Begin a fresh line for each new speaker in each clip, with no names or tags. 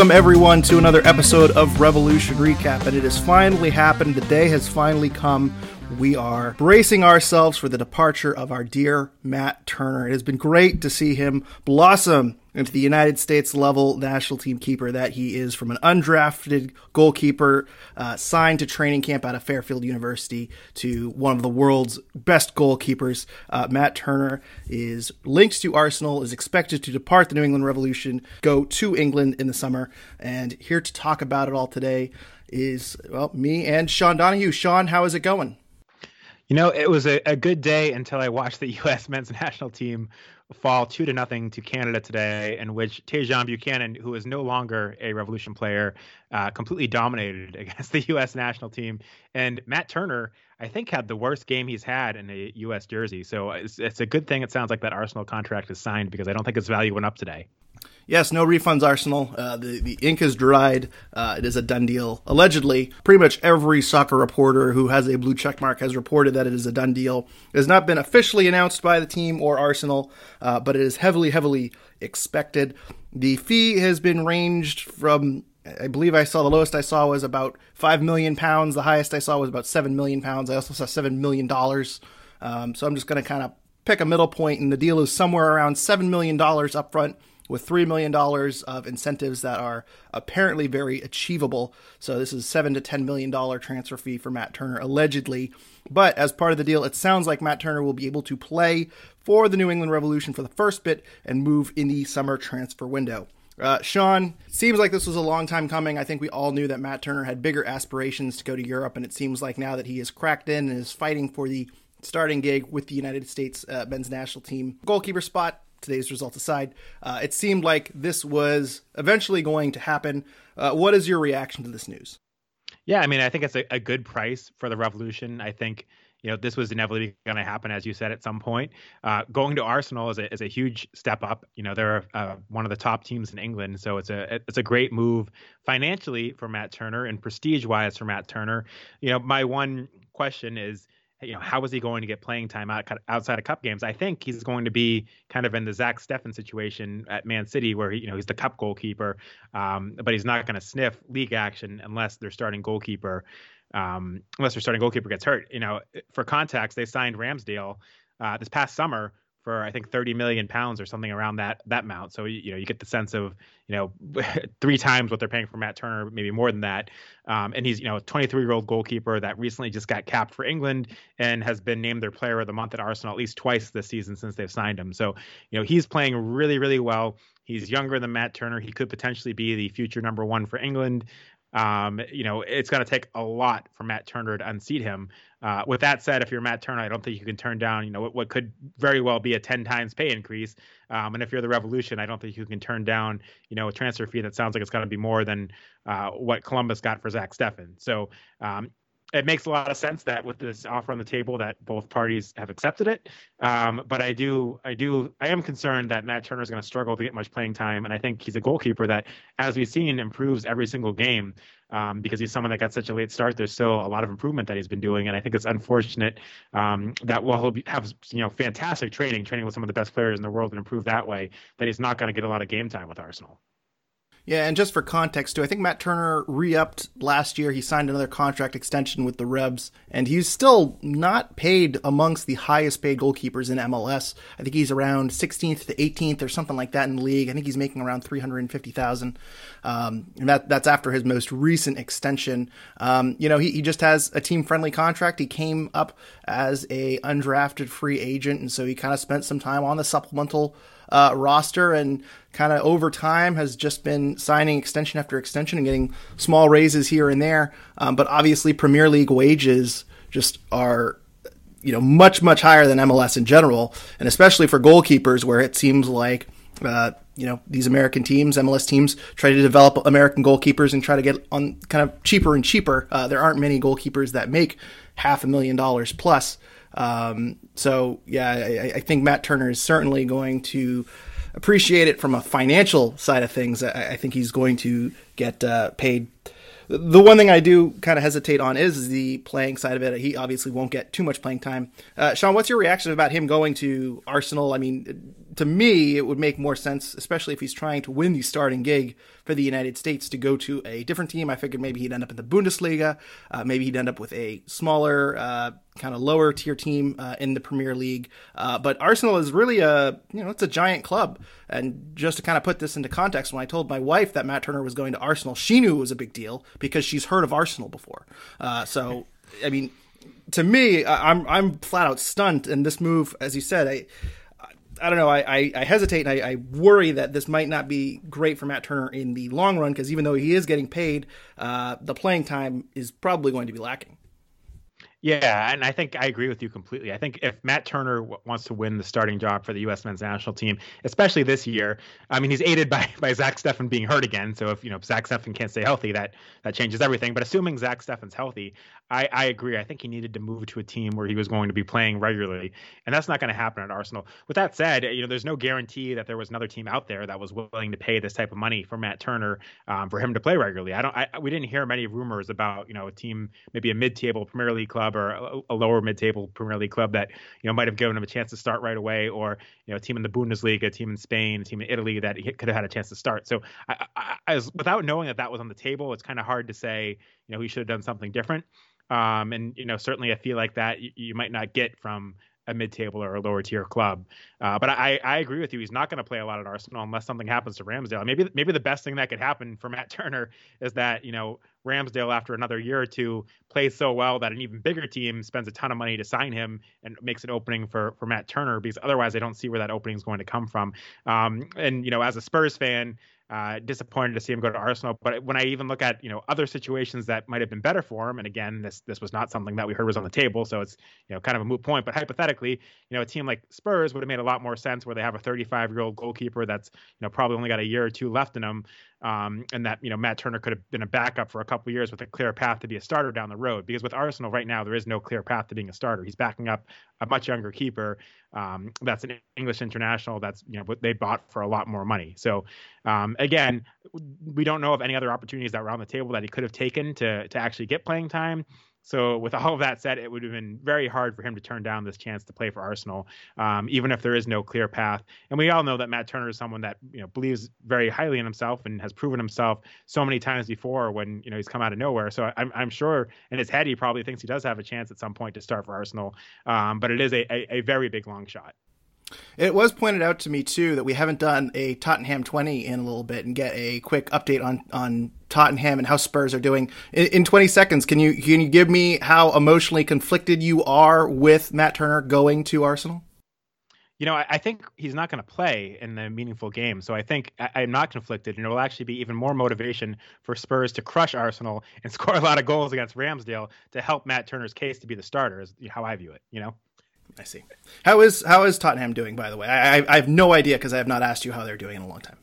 Welcome, everyone, to another episode of Revolution Recap. And it has finally happened. The day has finally come. We are bracing ourselves for the departure of our dear Matt Turner. It has been great to see him blossom into the United States level national team keeper that he is from an undrafted goalkeeper uh, signed to training camp out of Fairfield University to one of the world's best goalkeepers. Uh, Matt Turner is linked to Arsenal, is expected to depart the New England Revolution, go to England in the summer. And here to talk about it all today is, well, me and Sean Donahue. Sean, how is it going?
You know, it was a, a good day until I watched the U.S. men's national team fall two to nothing to Canada today, in which Tajon Buchanan, who is no longer a Revolution player, uh, completely dominated against the U.S. national team. And Matt Turner, I think, had the worst game he's had in a U.S. jersey. So it's, it's a good thing it sounds like that Arsenal contract is signed because I don't think its value went up today.
Yes, no refunds, Arsenal. Uh, the the ink is dried. Uh, it is a done deal. Allegedly, pretty much every soccer reporter who has a blue check mark has reported that it is a done deal. It has not been officially announced by the team or Arsenal, uh, but it is heavily, heavily expected. The fee has been ranged from. I believe I saw the lowest I saw was about five million pounds. The highest I saw was about seven million pounds. I also saw seven million dollars. Um, so I'm just going to kind of pick a middle point, and the deal is somewhere around seven million dollars up front with $3 million of incentives that are apparently very achievable. So this is 7 to $10 million transfer fee for Matt Turner, allegedly. But as part of the deal, it sounds like Matt Turner will be able to play for the New England Revolution for the first bit and move in the summer transfer window. Uh, Sean, seems like this was a long time coming. I think we all knew that Matt Turner had bigger aspirations to go to Europe, and it seems like now that he has cracked in and is fighting for the starting gig with the United States uh, men's national team goalkeeper spot, today's results aside, uh, it seemed like this was eventually going to happen. Uh, what is your reaction to this news?
Yeah, I mean, I think it's a, a good price for the Revolution. I think you know this was inevitably going to happen, as you said, at some point. Uh, going to Arsenal is a, is a huge step up. You know, they're uh, one of the top teams in England, so it's a it's a great move financially for Matt Turner and prestige wise for Matt Turner. You know, my one question is you know, how is he going to get playing time out, outside of cup games? I think he's going to be kind of in the Zach Steffen situation at Man City, where he, you know he's the cup goalkeeper, um, but he's not going to sniff league action unless their starting goalkeeper, um, unless their starting goalkeeper gets hurt. You know, for context, they signed Ramsdale uh, this past summer for I think 30 million pounds or something around that that amount. So you know you get the sense of you know three times what they're paying for Matt Turner, maybe more than that. Um, and he's you know a 23 year old goalkeeper that recently just got capped for England and has been named their Player of the Month at Arsenal at least twice this season since they've signed him. So you know he's playing really really well. He's younger than Matt Turner. He could potentially be the future number one for England. Um, you know, it's going to take a lot for Matt Turner to unseat him. Uh, with that said, if you're Matt Turner, I don't think you can turn down, you know, what, what could very well be a 10 times pay increase. Um, and if you're the Revolution, I don't think you can turn down, you know, a transfer fee that sounds like it's going to be more than uh, what Columbus got for Zach Steffen. So um, it makes a lot of sense that with this offer on the table that both parties have accepted it. Um, but I do, I do, I am concerned that Matt Turner is going to struggle to get much playing time, and I think he's a goalkeeper that, as we've seen, improves every single game. Um, because he's someone that got such a late start, there's still a lot of improvement that he's been doing, and I think it's unfortunate um, that while he'll have you know fantastic training, training with some of the best players in the world, and improve that way, that he's not going to get a lot of game time with Arsenal.
Yeah, and just for context too, I think Matt Turner re-upped last year. He signed another contract extension with the Rebs, and he's still not paid amongst the highest paid goalkeepers in MLS. I think he's around 16th to 18th or something like that in the league. I think he's making around 350,000. Um, and that that's after his most recent extension. Um, you know, he, he just has a team friendly contract. He came up as a undrafted free agent, and so he kind of spent some time on the supplemental uh, roster and kind of over time has just been signing extension after extension and getting small raises here and there. Um, but obviously, Premier League wages just are you know much much higher than MLS in general, and especially for goalkeepers, where it seems like uh, you know these American teams, MLS teams, try to develop American goalkeepers and try to get on kind of cheaper and cheaper. Uh, there aren't many goalkeepers that make half a million dollars plus. Um, so yeah, I, I, think Matt Turner is certainly going to appreciate it from a financial side of things. I, I think he's going to get uh, paid the one thing I do kind of hesitate on is the playing side of it. He obviously won't get too much playing time. Uh, Sean, what's your reaction about him going to Arsenal? I mean, to me, it would make more sense, especially if he's trying to win the starting gig for the United States, to go to a different team. I figured maybe he'd end up in the Bundesliga. Uh, maybe he'd end up with a smaller, uh, kind of lower tier team uh, in the Premier League. Uh, but Arsenal is really a, you know, it's a giant club. And just to kind of put this into context, when I told my wife that Matt Turner was going to Arsenal, she knew it was a big deal because she's heard of Arsenal before. Uh, so, I mean, to me, I'm I'm flat out stunned. And this move, as you said, I I don't know. I, I, I hesitate and I, I, worry that this might not be great for Matt Turner in the long run because even though he is getting paid, uh, the playing time is probably going to be lacking.
Yeah, and I think I agree with you completely. I think if Matt Turner w- wants to win the starting job for the U.S. men's national team, especially this year, I mean, he's aided by by Zach Steffen being hurt again. So if you know Zach Steffen can't stay healthy, that that changes everything. But assuming Zach Steffen's healthy, I, I agree. I think he needed to move to a team where he was going to be playing regularly, and that's not going to happen at Arsenal. With that said, you know, there's no guarantee that there was another team out there that was willing to pay this type of money for Matt Turner um, for him to play regularly. I don't. I, we didn't hear many rumors about you know a team, maybe a mid-table Premier League club or a, a lower mid-table Premier League club that you know might have given him a chance to start right away, or you know a team in the Bundesliga, a team in Spain, a team in Italy that could have had a chance to start. So, I, I, as without knowing that that was on the table, it's kind of hard to say you know he should have done something different. Um, and you know, certainly I feel like that you, you might not get from a mid-table or a lower tier club. Uh, but I, I agree with you. He's not going to play a lot at Arsenal unless something happens to Ramsdale. Maybe maybe the best thing that could happen for Matt Turner is that you know Ramsdale after another year or two plays so well that an even bigger team spends a ton of money to sign him and makes an opening for for Matt Turner because otherwise I don't see where that opening is going to come from. Um, and you know, as a Spurs fan, uh, disappointed to see him go to Arsenal. But when I even look at you know other situations that might have been better for him, and again, this this was not something that we heard was on the table, so it's you know kind of a moot point. But hypothetically, you know a team like Spurs would have made a lot more sense where they have a 35 year old goalkeeper that's you know probably only got a year or two left in him, um, and that you know Matt Turner could have been a backup for a couple years with a clear path to be a starter down the road. Because with Arsenal right now, there is no clear path to being a starter. He's backing up a much younger keeper um, that's an English international. That's you know what they bought for a lot more money. So um, again, we don't know of any other opportunities that were on the table that he could have taken to to actually get playing time. So, with all of that said, it would have been very hard for him to turn down this chance to play for Arsenal, um, even if there is no clear path. And we all know that Matt Turner is someone that you know believes very highly in himself and has proven himself so many times before when you know he's come out of nowhere. So I'm I'm sure in his head he probably thinks he does have a chance at some point to start for Arsenal, um, but it is a, a, a very big long shot.
It was pointed out to me too that we haven't done a Tottenham 20 in a little bit and get a quick update on on Tottenham and how Spurs are doing. In, in 20 seconds, can you can you give me how emotionally conflicted you are with Matt Turner going to Arsenal?
You know, I, I think he's not going to play in the meaningful game, so I think I, am not conflicted, and it will actually be even more motivation for Spurs to crush Arsenal and score a lot of goals against Ramsdale to help Matt Turner's case to be the starter. Is how I view it. You know.
I see. How is how is Tottenham doing? By the way, I I, I have no idea because I have not asked you how they're doing in a long time.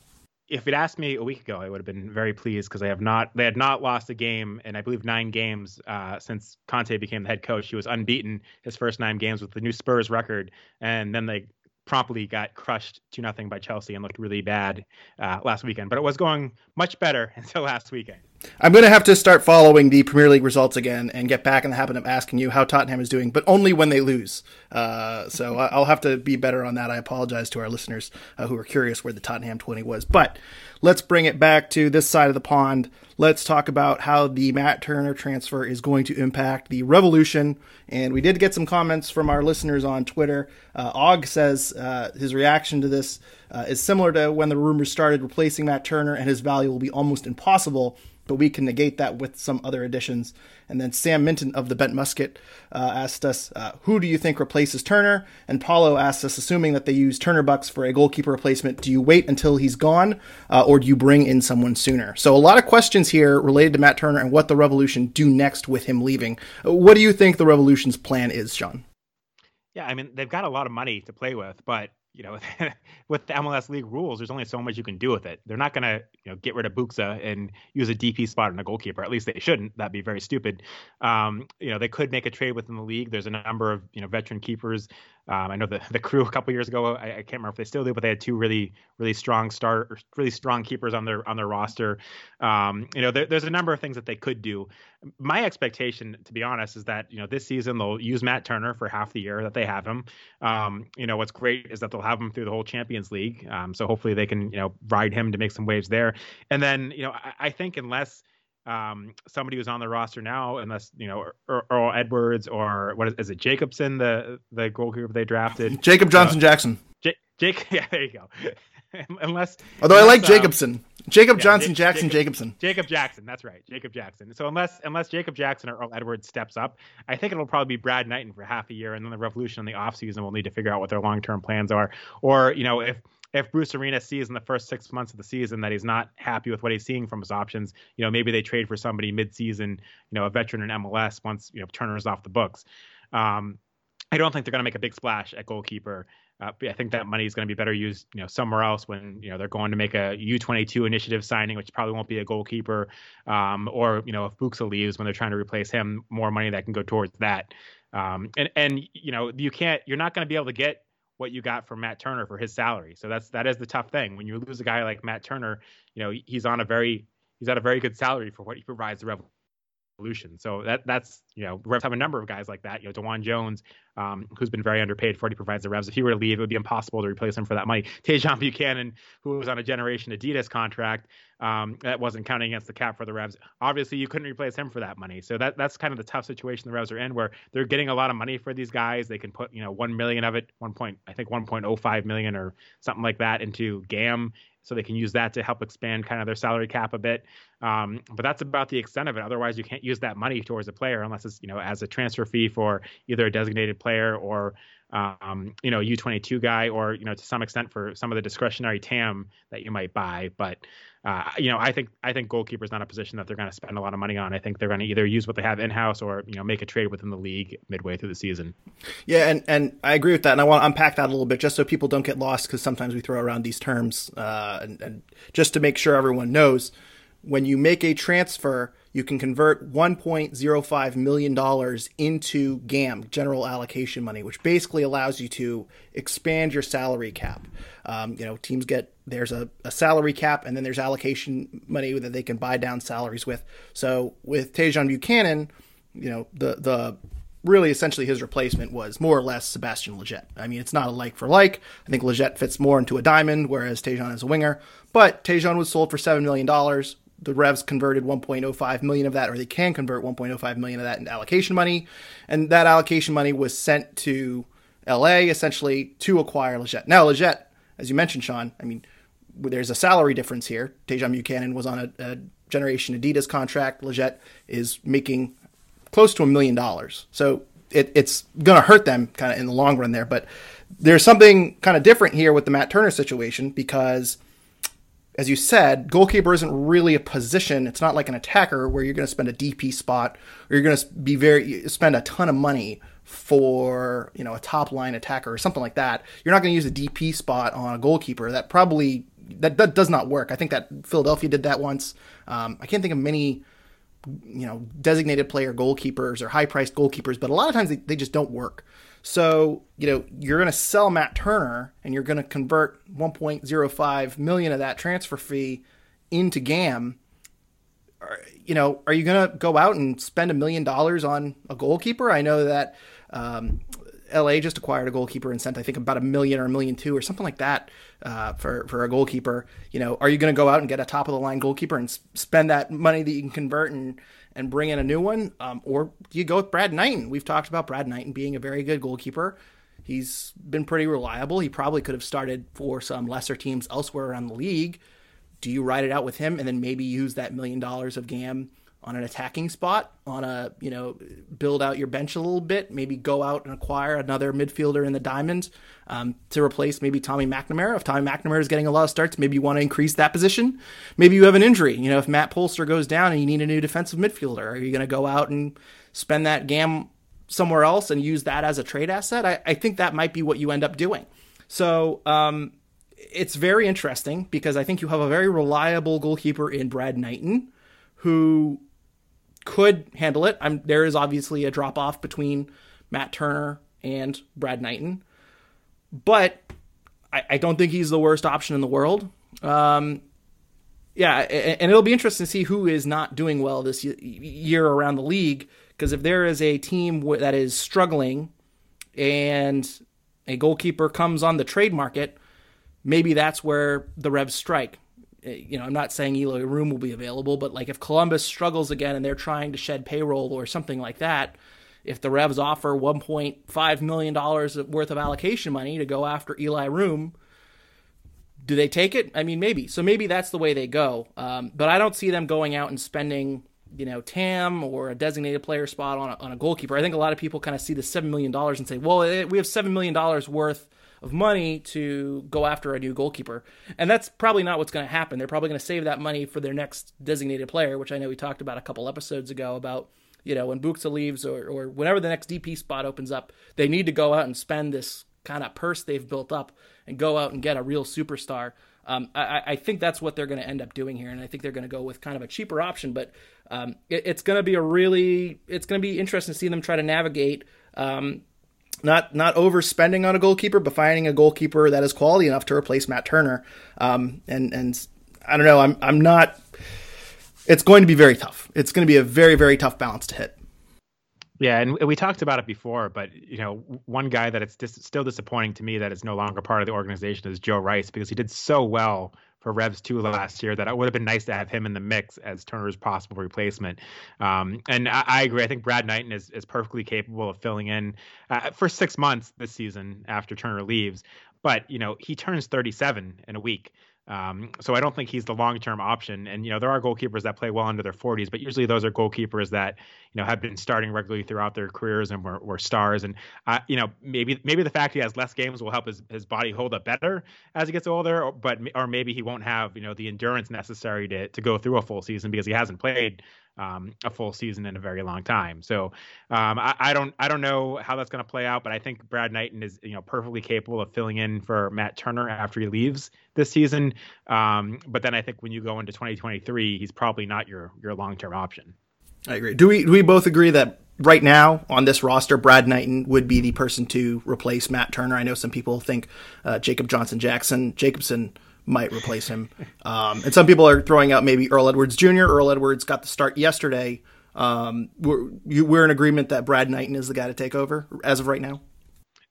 If you'd asked me a week ago, I would have been very pleased because they have not they had not lost a game in I believe nine games uh, since Conte became the head coach. He was unbeaten his first nine games with the new Spurs record, and then they promptly got crushed to nothing by Chelsea and looked really bad uh, last weekend. But it was going much better until last weekend.
I'm going to have to start following the Premier League results again and get back in the habit of asking you how Tottenham is doing, but only when they lose. Uh, so I'll have to be better on that. I apologize to our listeners uh, who are curious where the Tottenham 20 was. But let's bring it back to this side of the pond. Let's talk about how the Matt Turner transfer is going to impact the Revolution. And we did get some comments from our listeners on Twitter. Uh, Og says uh, his reaction to this uh, is similar to when the rumors started replacing Matt Turner, and his value will be almost impossible but we can negate that with some other additions. And then Sam Minton of the Bent Musket uh, asked us, uh, who do you think replaces Turner? And Paulo asked us, assuming that they use Turner Bucks for a goalkeeper replacement, do you wait until he's gone uh, or do you bring in someone sooner? So a lot of questions here related to Matt Turner and what the Revolution do next with him leaving. What do you think the Revolution's plan is, Sean?
Yeah, I mean, they've got a lot of money to play with, but you know, with the MLS league rules, there's only so much you can do with it. They're not going to, you know, get rid of Buksa and use a DP spot on a goalkeeper. At least they shouldn't. That'd be very stupid. Um, you know, they could make a trade within the league. There's a number of, you know, veteran keepers um, I know the the crew a couple years ago. I, I, can't remember if they still do, but they had two really really strong start, really strong keepers on their on their roster. Um, you know, there, there's a number of things that they could do. My expectation, to be honest, is that you know this season they'll use Matt Turner for half the year that they have him. Um, you know, what's great is that they'll have him through the whole Champions League. Um, so hopefully they can you know ride him to make some waves there. And then you know I, I think unless um, somebody who's on the roster now, unless you know Earl Edwards or what is, is, it Jacobson, the the goalkeeper they drafted,
Jacob Johnson uh, Jackson.
J- Jake, yeah, there you go. unless,
although
unless,
I like um, Jacobson, Jacob yeah, Johnson, J- Jackson,
Jacob,
Jacobson,
Jacob Jackson. That's right, Jacob Jackson. So unless unless Jacob Jackson or Earl Edwards steps up, I think it'll probably be Brad Knighton for half a year, and then the Revolution in the offseason will need to figure out what their long term plans are, or you know if if Bruce Arena sees in the first six months of the season that he's not happy with what he's seeing from his options, you know, maybe they trade for somebody mid-season, you know, a veteran in MLS once you know Turner's off the books. Um, I don't think they're going to make a big splash at goalkeeper. Uh, I think that money is going to be better used, you know, somewhere else when you know they're going to make a U22 initiative signing, which probably won't be a goalkeeper, um, or you know if Buksa leaves when they're trying to replace him, more money that can go towards that. Um, and and you know you can't, you're not going to be able to get what you got from Matt Turner for his salary. So that's that is the tough thing. When you lose a guy like Matt Turner, you know, he's on a very he's at a very good salary for what he provides the Revolution. So that that's you know, Revs have a number of guys like that. You know, DeJuan Jones, um, who's been very underpaid for what he provides the Revs. If he were to leave, it would be impossible to replace him for that money. Tajon Buchanan, who was on a generation Adidas contract, um, that wasn't counting against the cap for the Revs. Obviously, you couldn't replace him for that money. So that that's kind of the tough situation the Revs are in, where they're getting a lot of money for these guys. They can put you know one million of it, one point I think one point oh five million or something like that into GAM so they can use that to help expand kind of their salary cap a bit. Um, but that's about the extent of it. Otherwise, you can't use that money towards a player unless it's you know as a transfer fee for either a designated player or um, you know U22 guy, or you know to some extent for some of the discretionary TAM that you might buy. But uh, you know, I think I think goalkeeper is not a position that they're going to spend a lot of money on. I think they're going to either use what they have in house or you know make a trade within the league midway through the season.
Yeah, and and I agree with that, and I want to unpack that a little bit just so people don't get lost because sometimes we throw around these terms, uh, and, and just to make sure everyone knows when you make a transfer, you can convert $1.05 million into GAM, general allocation money, which basically allows you to expand your salary cap. Um, you know, teams get there's a, a, salary cap and then there's allocation money that they can buy down salaries with. So with Tajon Buchanan, you know, the the really essentially his replacement was more or less Sebastian Lletget. I mean, it's not a like for like. I think Lletget fits more into a diamond, whereas Tajon is a winger. But Tajon was sold for $7 million the Revs converted 1.05 million of that, or they can convert 1.05 million of that into allocation money, and that allocation money was sent to LA essentially to acquire Lletget. Now, Lletget, as you mentioned, Sean, I mean, there's a salary difference here. Tajon Buchanan was on a, a Generation Adidas contract. Lletget is making close to a million dollars, so it, it's going to hurt them kind of in the long run there. But there's something kind of different here with the Matt Turner situation because as you said, goalkeeper isn't really a position. It's not like an attacker where you're going to spend a DP spot or you're going to be very spend a ton of money for you know a top line attacker or something like that. You're not going to use a DP spot on a goalkeeper. That probably that, that does not work. I think that Philadelphia did that once. Um, I can't think of many you know designated player goalkeepers or high priced goalkeepers, but a lot of times they, they just don't work. So, you know, you're going to sell Matt Turner and you're going to convert 1.05 million of that transfer fee into GAM. you know, are you going to go out and spend a million dollars on a goalkeeper? I know that um, LA just acquired a goalkeeper and sent, I think, about a million or a million two or something like that uh, for for a goalkeeper. You know, are you going to go out and get a top of the line goalkeeper and spend that money that you can convert and and bring in a new one, um, or do you go with Brad Knighton? We've talked about Brad Knighton being a very good goalkeeper. He's been pretty reliable. He probably could have started for some lesser teams elsewhere around the league. Do you ride it out with him and then maybe use that million dollars of GAM on an attacking spot, on a, you know, build out your bench a little bit, maybe go out and acquire another midfielder in the diamond um, to replace maybe Tommy McNamara. If Tommy McNamara is getting a lot of starts, maybe you want to increase that position. Maybe you have an injury. You know, if Matt Polster goes down and you need a new defensive midfielder, are you going to go out and spend that GAM somewhere else and use that as a trade asset? I, I think that might be what you end up doing. So, um, it's very interesting because I think you have a very reliable goalkeeper in Brad Knighton who could handle it. I'm, there is obviously a drop off between Matt Turner and Brad Knighton, but I, I, don't think he's the worst option in the world. Um, yeah, and it'll be interesting to see who is not doing well this year around the league. Because if there is a team that is struggling and a goalkeeper comes on the trade market, maybe that's where the Revs strike. Eh, you know, I'm not saying Eloy Room will be available, but like if Columbus struggles again and they're trying to shed payroll or something like that, if the Revs offer 1.5 million dollars worth of allocation money to go after Eloy Room, do they take it? I mean, maybe. So maybe that's the way they go. Um, but I don't see them going out and spending, you know, TAM or a designated player spot on a, on a goalkeeper. I think a lot of people kind of see the seven million dollars and say, well, eh, we have seven million dollars worth of money to go after a new goalkeeper. And that's probably not what's going to happen. They're probably going to save that money for their next designated player, which I know we talked about a couple episodes ago about, you know, when Buksa leaves or, or whenever the next DP spot opens up, they need to go out and spend this kind of purse they've built up and go out and get a real superstar. Um, I, I, think that's what they're going to end up doing here, and I think they're going to go with kind of a cheaper option. But um, it, it's going to be a really, it's going to be interesting to see them try to navigate um, not not overspending on a goalkeeper, but finding a goalkeeper that is quality enough to replace Matt Turner. Um, and and I don't know. I'm I'm not. It's going to be very tough. It's going to be a very very tough balance to hit.
Yeah, and we talked about it before, but you know, one guy that it's dis- still disappointing to me that is no longer part of the organization is Joe Rice because he did so well for Revs two last year that it would have been nice to have him in the mix as Turner's possible replacement. Um, and I, I, agree. I think Brad Knighton is is perfectly capable of filling in uh, for six months this season after Turner leaves. But you know, he turns 37 in a week. Um, so I don't think he's the long-term option. And you know, there are goalkeepers that play well under their 40s, but usually those are goalkeepers that you know have been starting regularly throughout their careers and were, were stars. And uh, you know, maybe maybe the fact he has less games will help his, his body hold up better as he gets older. Or, but or maybe he won't have you know the endurance necessary to to go through a full season because he hasn't played um, a full season in a very long time. So um, I, I, don't I don't know how that's going to play out, but I think Brad Knighton is you know perfectly capable of filling in for Matt Turner after he leaves this season. Um, but then I think when you go into 2023, he's probably not your your long term option.
I agree. Do we do we both agree that right now on this roster, Brad Knighton would be the person to replace Matt Turner? I know some people think uh, Jacob Johnson Jackson Jacobson might replace him. Um, and some people are throwing out maybe Earl Edwards Jr. Earl Edwards got the start yesterday. Um, we're, you, we're in agreement that Brad Knighton is the guy to take over as of right now.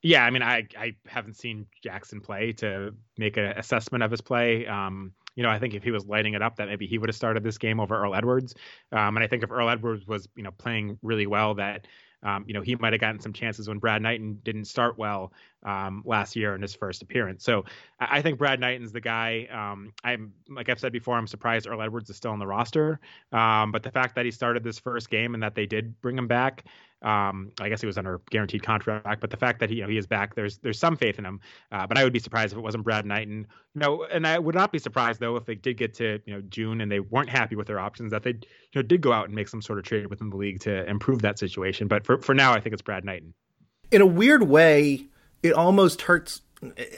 Yeah, I mean, I I haven't seen Jackson play to make an assessment of his play. Um, you know, I think if he was lighting it up, that maybe he would have started this game over Earl Edwards. Um, and I think if Earl Edwards was, you know, playing really well, that um, you know, he might have gotten some chances when Brad Knighton didn't start well um, last year in his first appearance. So I, I think Brad Knighton's the guy. Um, I'm like I've said before, I'm surprised Earl Edwards is still on the roster. Um, but the fact that he started this first game and that they did bring him back, um, I guess he was under guaranteed contract, but the fact that he, you know, he is back, there's there's some faith in him. Uh, but I would be surprised if it wasn't Brad Knighton. You know, and I would not be surprised though if they did get to you know June and they weren't happy with their options that they you know did go out and make some sort of trade within the league to improve that situation. But for for now, I think it's Brad Knighton.
In a weird way, it almost hurts.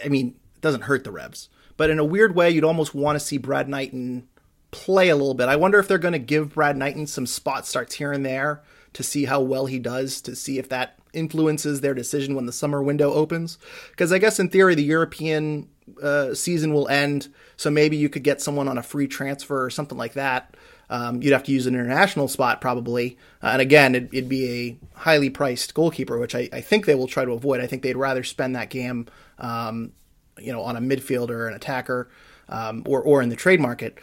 I mean, it doesn't hurt the Revs, but in a weird way, you'd almost want to see Brad Knighton play a little bit. I wonder if they're going to give Brad Knighton some spot starts here and there to see how well he does, to see if that influences their decision when the summer window opens. Because I guess in theory, the European uh, season will end, so maybe you could get someone on a free transfer or something like that. Um, you'd have to use an international spot probably, uh, and again, it'd, it'd, be a highly priced goalkeeper, which I, I, think they will try to avoid. I think they'd rather spend that game, um, you know, on a midfielder, an attacker, um, or or in the trade market.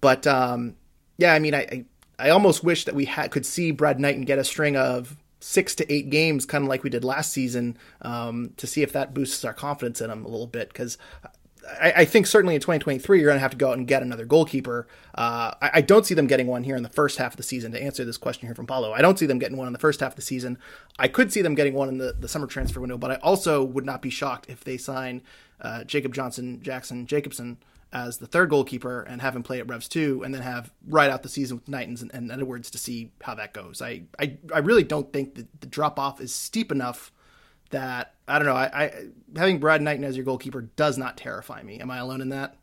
But um, yeah, I mean, I, I, I almost wish that we could see Brad Knighton get a string of six to eight games, kind of like we did last season, um, to see if that boosts our confidence in him a little bit. Because I, I, think certainly in 2023 you're going to have to go out and get another goalkeeper. Uh, I, I, don't see them getting one here in the first half of the season. To answer this question here from Paulo, I don't see them getting one in the first half of the season. I could see them getting one in the, the summer transfer window, but I also would not be shocked if they sign uh, Jacob Johnson, Jackson, Jacobson as the third goalkeeper and have him play at Revs two, and then have right out the season with Knighton's and, and Edwards to see how that goes. I, I, I really don't think that the drop off is steep enough that I don't know. I, I having Brad Knighton as your goalkeeper does not terrify me. Am I alone in that?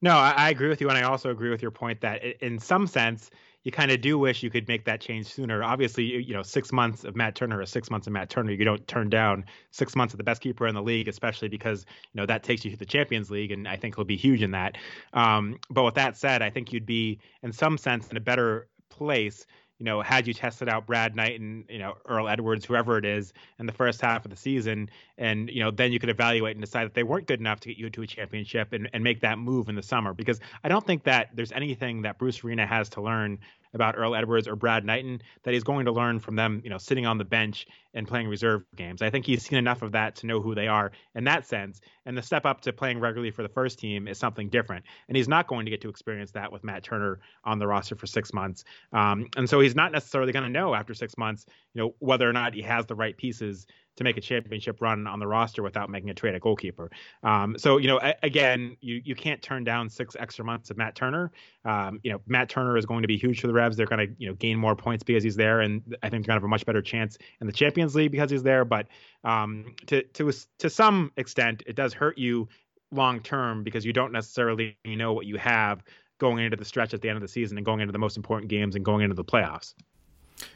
No, I, I agree with you, and I also agree with your point that in some sense you kind of do wish you could make that change sooner. Obviously, you know, six months of Matt Turner or six months of Matt Turner, you don't turn down six months of the best keeper in the league, especially because you know that takes you to the Champions League, and I think he'll be huge in that. Um, but with that said, I think you'd be in some sense in a better place you know, had you tested out Brad Knighton, you know, Earl Edwards, whoever it is, in the first half of the season, and, you know, then you could evaluate and decide that they weren't good enough to get you to a championship and, and make that move in the summer. Because I don't think that there's anything that Bruce Arena has to learn about Earl Edwards or Brad Knighton that he's going to learn from them, you know, sitting on the bench and playing reserve games. I think he's seen enough of that to know who they are in that sense. And the step up to playing regularly for the first team is something different. And he's not going to get to experience that with Matt Turner on the roster for six months. Um, and so he's not necessarily going to know after six months, you know, whether or not he has the right pieces to make a championship run on the roster without making a trade at goalkeeper. Um, so you know, again, you you can't turn down six extra months of Matt Turner. Um, you know, Matt Turner is going to be huge for the Revs. They're going to you know gain more points because he's there, and I think they're going to have a much better chance in the Champions League because he's there. But um, to to to some extent, it does hurt you long term because you don't necessarily know what you have going into the stretch at the end of the season and going into the most important games and going into the playoffs.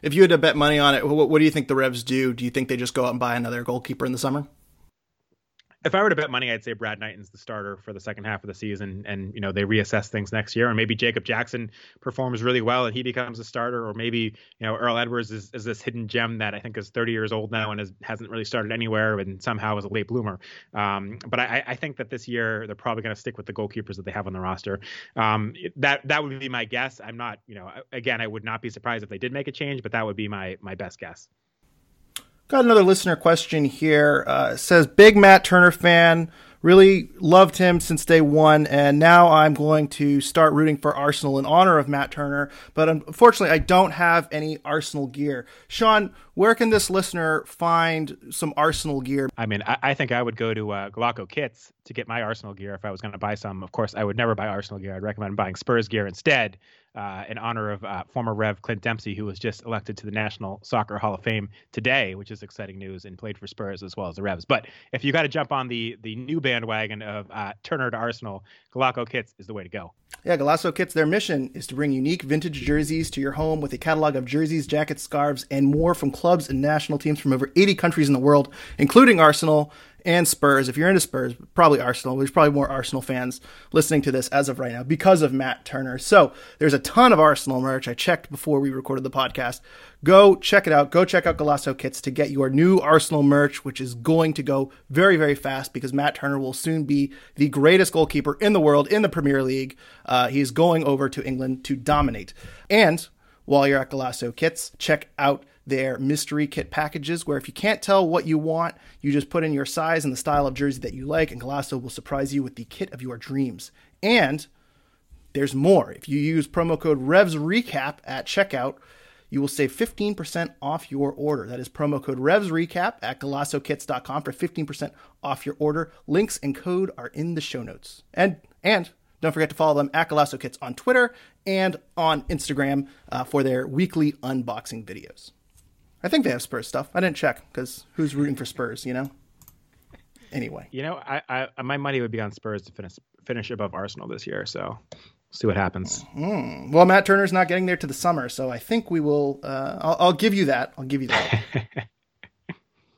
If you had to bet money on it, what, what do you think the Revs do? Do you think they just go out and buy another goalkeeper in the summer?
If I were to bet money, I'd say Brad Knighton's the starter for the second half of the season, and you know they reassess things next year, or maybe Jacob Jackson performs really well and he becomes a starter, or maybe you know Earl Edwards is, is this hidden gem that I think is 30 years old now and is, hasn't really started anywhere, and somehow is a late bloomer. Um, but I, I, think that this year they're probably going to stick with the goalkeepers that they have on the roster. Um, that that would be my guess. I'm not, you know, again, I would not be surprised if they did make a change, but that would be my my best guess.
Got another listener question here. Uh, says big Matt Turner fan. Really loved him since day one, and now I'm going to start rooting for Arsenal in honor of Matt Turner. But unfortunately, I don't have any Arsenal gear. Sean, where can this listener find some Arsenal gear?
I mean, I, I think I would go to uh, Golaco Kits to get my Arsenal gear if I was going to buy some. Of course, I would never buy Arsenal gear. I'd recommend buying Spurs gear instead uh, in honor of uh, former Rev Clint Dempsey, who was just elected to the National Soccer Hall of Fame today, which is exciting news, and played for Spurs as well as the Revs. But if you got to jump on the the new bandwagon of uh, Turner to Arsenal, Golaco Kits is the way to go.
Yeah, Golaco Kits, their mission is to bring unique vintage jerseys to your home with a catalog of jerseys, jackets, scarves, and more from clubs and national teams from over 80 countries in the world, including Arsenal and Spurs. If you're into Spurs, probably Arsenal. There's probably more Arsenal fans listening to this as of right now because of Matt Turner. So there's a ton of Arsenal merch. I checked before we recorded the podcast. Go check it out. Go check out Golaco Kits to get your new Arsenal merch, which is going to go very, very fast because Matt Turner will soon be the greatest goalkeeper in the world in the Premier League. Uh, he's going over to England to dominate. And while you're at Golaco Kits, check out their mystery kit packages where if you can't tell what you want, you just put in your size and the style of jersey that you like, and Golaco will surprise you with the kit of your dreams. And there's more. If you use promo code REVSRECAP at checkout, you will save 15% off your order. That is promo code REVSRECAP at GolacoKits.com for 15% off your order. Links and code are in the show notes. And and don't forget to follow them at Golaco Kits on Twitter and on Instagram uh, for their weekly unboxing videos. I think they have Spurs stuff. I didn't check because who's rooting for Spurs, you know? Anyway.
You know, I, I my money would be on Spurs to finish finish above Arsenal this year, so see what happens.
Mm. Well, Matt Turner's not getting there to the summer, so I think we will. Uh, I'll, I'll give you that. I'll give you that.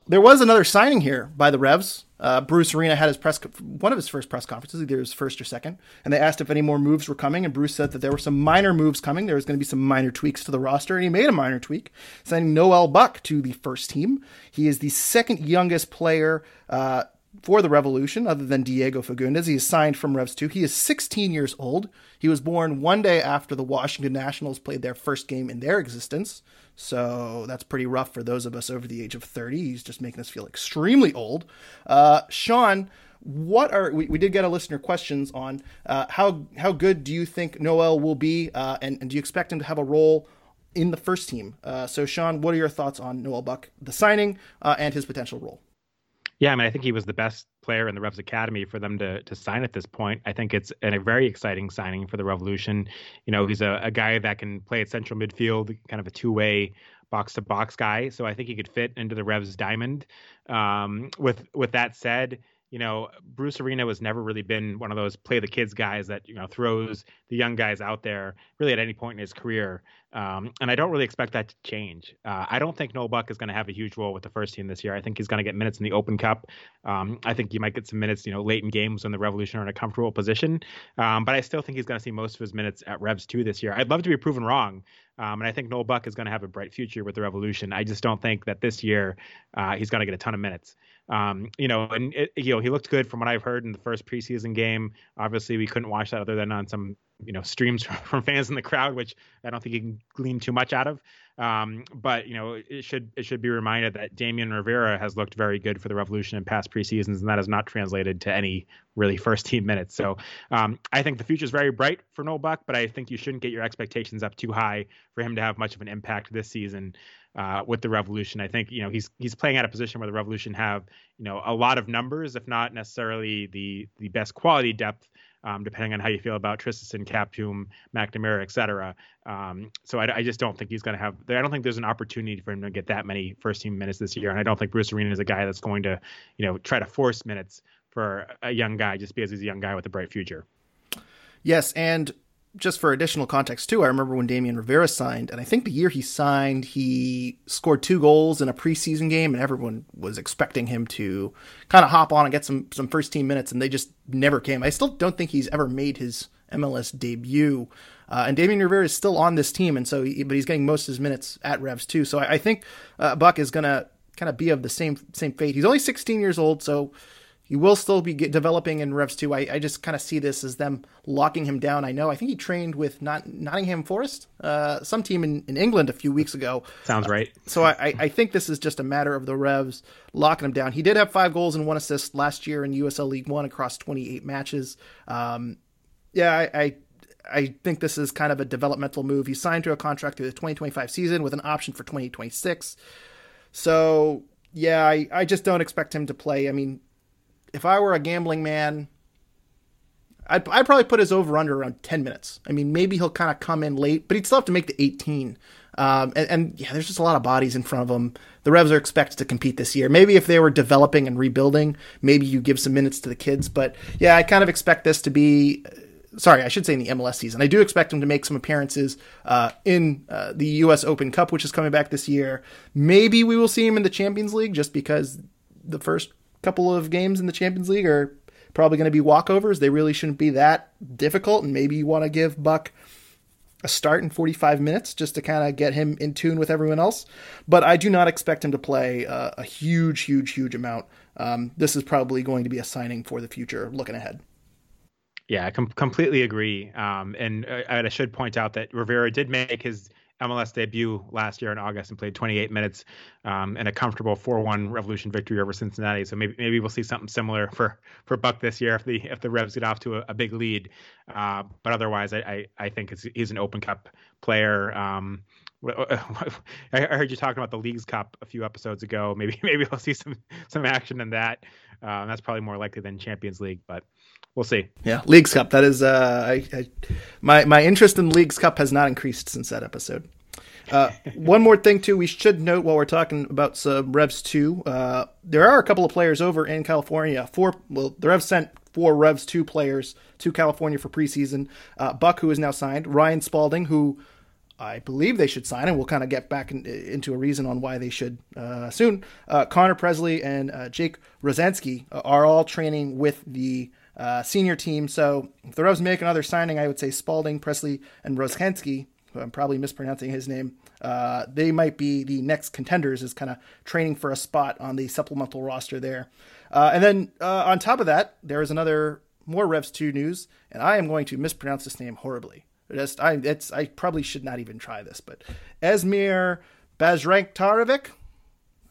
there was another signing here by the Revs. Uh, Bruce Arena had his press one of his first press conferences, either his first or second, and they asked if any more moves were coming. And Bruce said that there were some minor moves coming. There was going to be some minor tweaks to the roster, and he made a minor tweak, signing Noel Buck to the first team. He is the second youngest player uh, for the Revolution, other than Diego Fagundes. He is signed from Revs 2. He is 16 years old. He was born one day after the Washington Nationals played their first game in their existence. So that's pretty rough for those of us over the age of 30. He's just making us feel extremely old. Uh, Sean, what are we, we did get a listener questions on uh, how how good do you think Noel will be, uh, and, and do you expect him to have a role in the first team? Uh, so, Sean, what are your thoughts on Noel Buck, the signing, uh, and his potential role?
Yeah, I mean, I think he was the best player in the Revs Academy for them to to sign at this point. I think it's a very exciting signing for the Revolution. You know, he's a, a guy that can play at central midfield, kind of a two way box to box guy. So I think he could fit into the Revs diamond. Um, with with that said, you know, Bruce Arena has never really been one of those play the kids guys that, you know, throws the young guys out there really at any point in his career. Um, and I don't really expect that to change. Uh, I don't think Noel Buck is going to have a huge role with the first team this year. I think he's going to get minutes in the Open Cup. Um, I think he might get some minutes, you know, late in games when the Revolution are in a comfortable position. Um, but I still think he's going to see most of his minutes at Revs 2 this year. I'd love to be proven wrong. Um, and I think Noel Buck is going to have a bright future with the Revolution. I just don't think that this year uh, he's going to get a ton of minutes. Um, you know, and it, you know he looked good from what I've heard in the first preseason game. Obviously, we couldn't watch that other than on some you know streams from fans in the crowd, which I don't think you can glean too much out of. Um, but you know, it should it should be reminded that Damian Rivera has looked very good for the Revolution in past preseasons, and that has not translated to any really first team minutes. So um, I think the future is very bright for Noel Buck, but I think you shouldn't get your expectations up too high for him to have much of an impact this season uh, with the Revolution. I think you know he's he's playing at a position where the Revolution have you know a lot of numbers, if not necessarily the the best quality depth. Um, depending on how you feel about Traustason, Kaptoum, McNamara, et cetera. Um, so I, I, just don't think he's going to have. I don't think there's an opportunity for him to get that many first team minutes this year, and I don't think Bruce Arena is a guy that's going to, you know, try to force minutes for a young guy just because he's a young guy with a bright future.
Yes, and just for additional context too, I remember when Damian Rivera signed, and I think the year he signed, he scored two goals in a preseason game, and everyone was expecting him to kind of hop on and get some some first team minutes, and they just never came. I still don't think he's ever made his MLS debut, uh, and Damian Rivera is still on this team, and so he, but he's getting most of his minutes at Revs too. So I, I think uh, Buck is gonna kind of be of the same same fate. He's only 16 years old, so he will still be developing in Revs 2. I, I just kind of see this as them locking him down. I know. I think he trained with not, Nottingham Forest, uh, some team in, in England a few weeks ago.
Sounds right.
Uh, so I, I think this is just a matter of the Revs locking him down. He did have five goals and one assist last year in USL League One across 28 matches. Um, yeah, I, I I think this is kind of a developmental move. He signed to a contract through the 2025 season with an option for 2026. So, yeah, I, I just don't expect him to play. I mean, if I were a gambling man, I'd, I'd probably put his over under around 10 minutes. I mean, maybe he'll kind of come in late, but he'd still have to make the 18. Um, and, and, yeah, there's just a lot of bodies in front of him. The Revs are expected to compete this year. Maybe if they were developing and rebuilding, maybe you give some minutes to the kids. But yeah, I kind of expect this to be. Sorry, I should say in the MLS season. I do expect him to make some appearances uh, in uh, the U.S. Open Cup, which is coming back this year. Maybe we will see him in the Champions League just because the first couple of games in the Champions League are probably going to be walkovers. They really shouldn't be that difficult, and maybe you want to give Buck a start in 45 minutes just to kind of get him in tune with everyone else. But I do not expect him to play uh, a huge, huge, huge amount. Um, this is probably going to be a signing for the future looking ahead.
Yeah, I com- completely agree. Um, and uh, I should point out that Rivera did make his MLS debut last year in August and played 28 minutes um, in a comfortable 4-1 Revolution victory over Cincinnati. So maybe maybe we'll see something similar for for Buck this year if the if the Revs get off to a, a big lead. Uh, but otherwise, I I, I think he's an Open Cup player. Um, I heard you talking about the Leagues Cup a few episodes ago. Maybe maybe we'll see some some action in that. Uh, that's probably more likely than Champions League, but we'll see.
Yeah, Leagues Cup. That is, uh, I, I, my my interest in Leagues Cup has not increased since that episode. Uh, one more thing too, we should note while we're talking about some Revs two, uh, there are a couple of players over in California. Four, well, the Revs sent four Revs two players to California for preseason. Uh, Buck, who is now signed, Ryan Spaulding, who I believe they should sign, and we'll kind of get back in, into a reason on why they should uh, soon. Uh, Connor Presley and uh, Jake Rozhansky are all training with the senior team. So if the Revs make another signing, I would say Spaulding, Presley, and Rozhansky, who I'm probably mispronouncing his name, uh, they might be the next contenders as kind of training for a spot on the supplemental roster there. Uh, and then on top of that, there is another more Revs 2 news, and I am going to mispronounce this name horribly. Just I it's I probably should not even try this, but Esmir Bazranktarovic.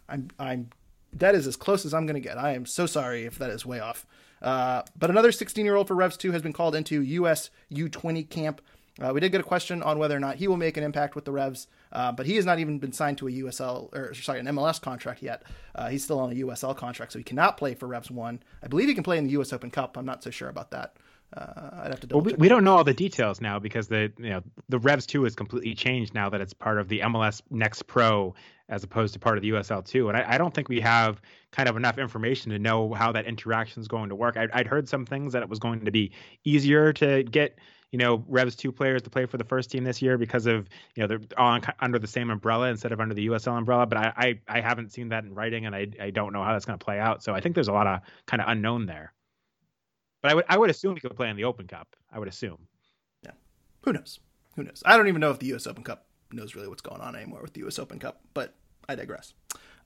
I'm I'm that is as close as I'm going to get. I am so sorry if that is way off. Uh, but another 16 year old for Revs 2 has been called into US U20 camp. Uh, we did get a question on whether or not he will make an impact with the Revs, uh, but he has not even been signed to a USL or sorry an MLS contract yet. Uh, he's still on a USL contract, so he cannot play for Revs One. I believe he can play in the US Open Cup. I'm not so sure about that. Uh, I'd have to
well, we, we, don't know all the details now because the you know the Revs two is completely changed now that it's part of the MLS Next Pro as opposed to part of the USL two, and I, I don't think we have kind of enough information to know how that interaction is going to work. I, I'd heard some things that it was going to be easier to get you know Revs two players to play for the first team this year because of you know they're all under the same umbrella instead of under the USL umbrella. But I I, I haven't seen that in writing, and I I don't know how that's going to play out. So I think there's a lot of kind of unknown there. But I would I would assume he could play in the Open Cup. I would assume.
Yeah. Who knows? Who knows? I don't even know if the U.S. Open Cup knows really what's going on anymore with the U.S. Open Cup. But I digress.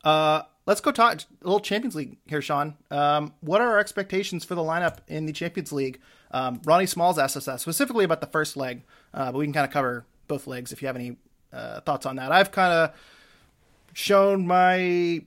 Uh, let's go talk a little Champions League here, Sean. Um, what are our expectations for the lineup in the Champions League? Um, Ronnie Smalls asked us that specifically about the first leg, uh, but we can kind of cover both legs if you have any uh, thoughts on that. I've kind of shown my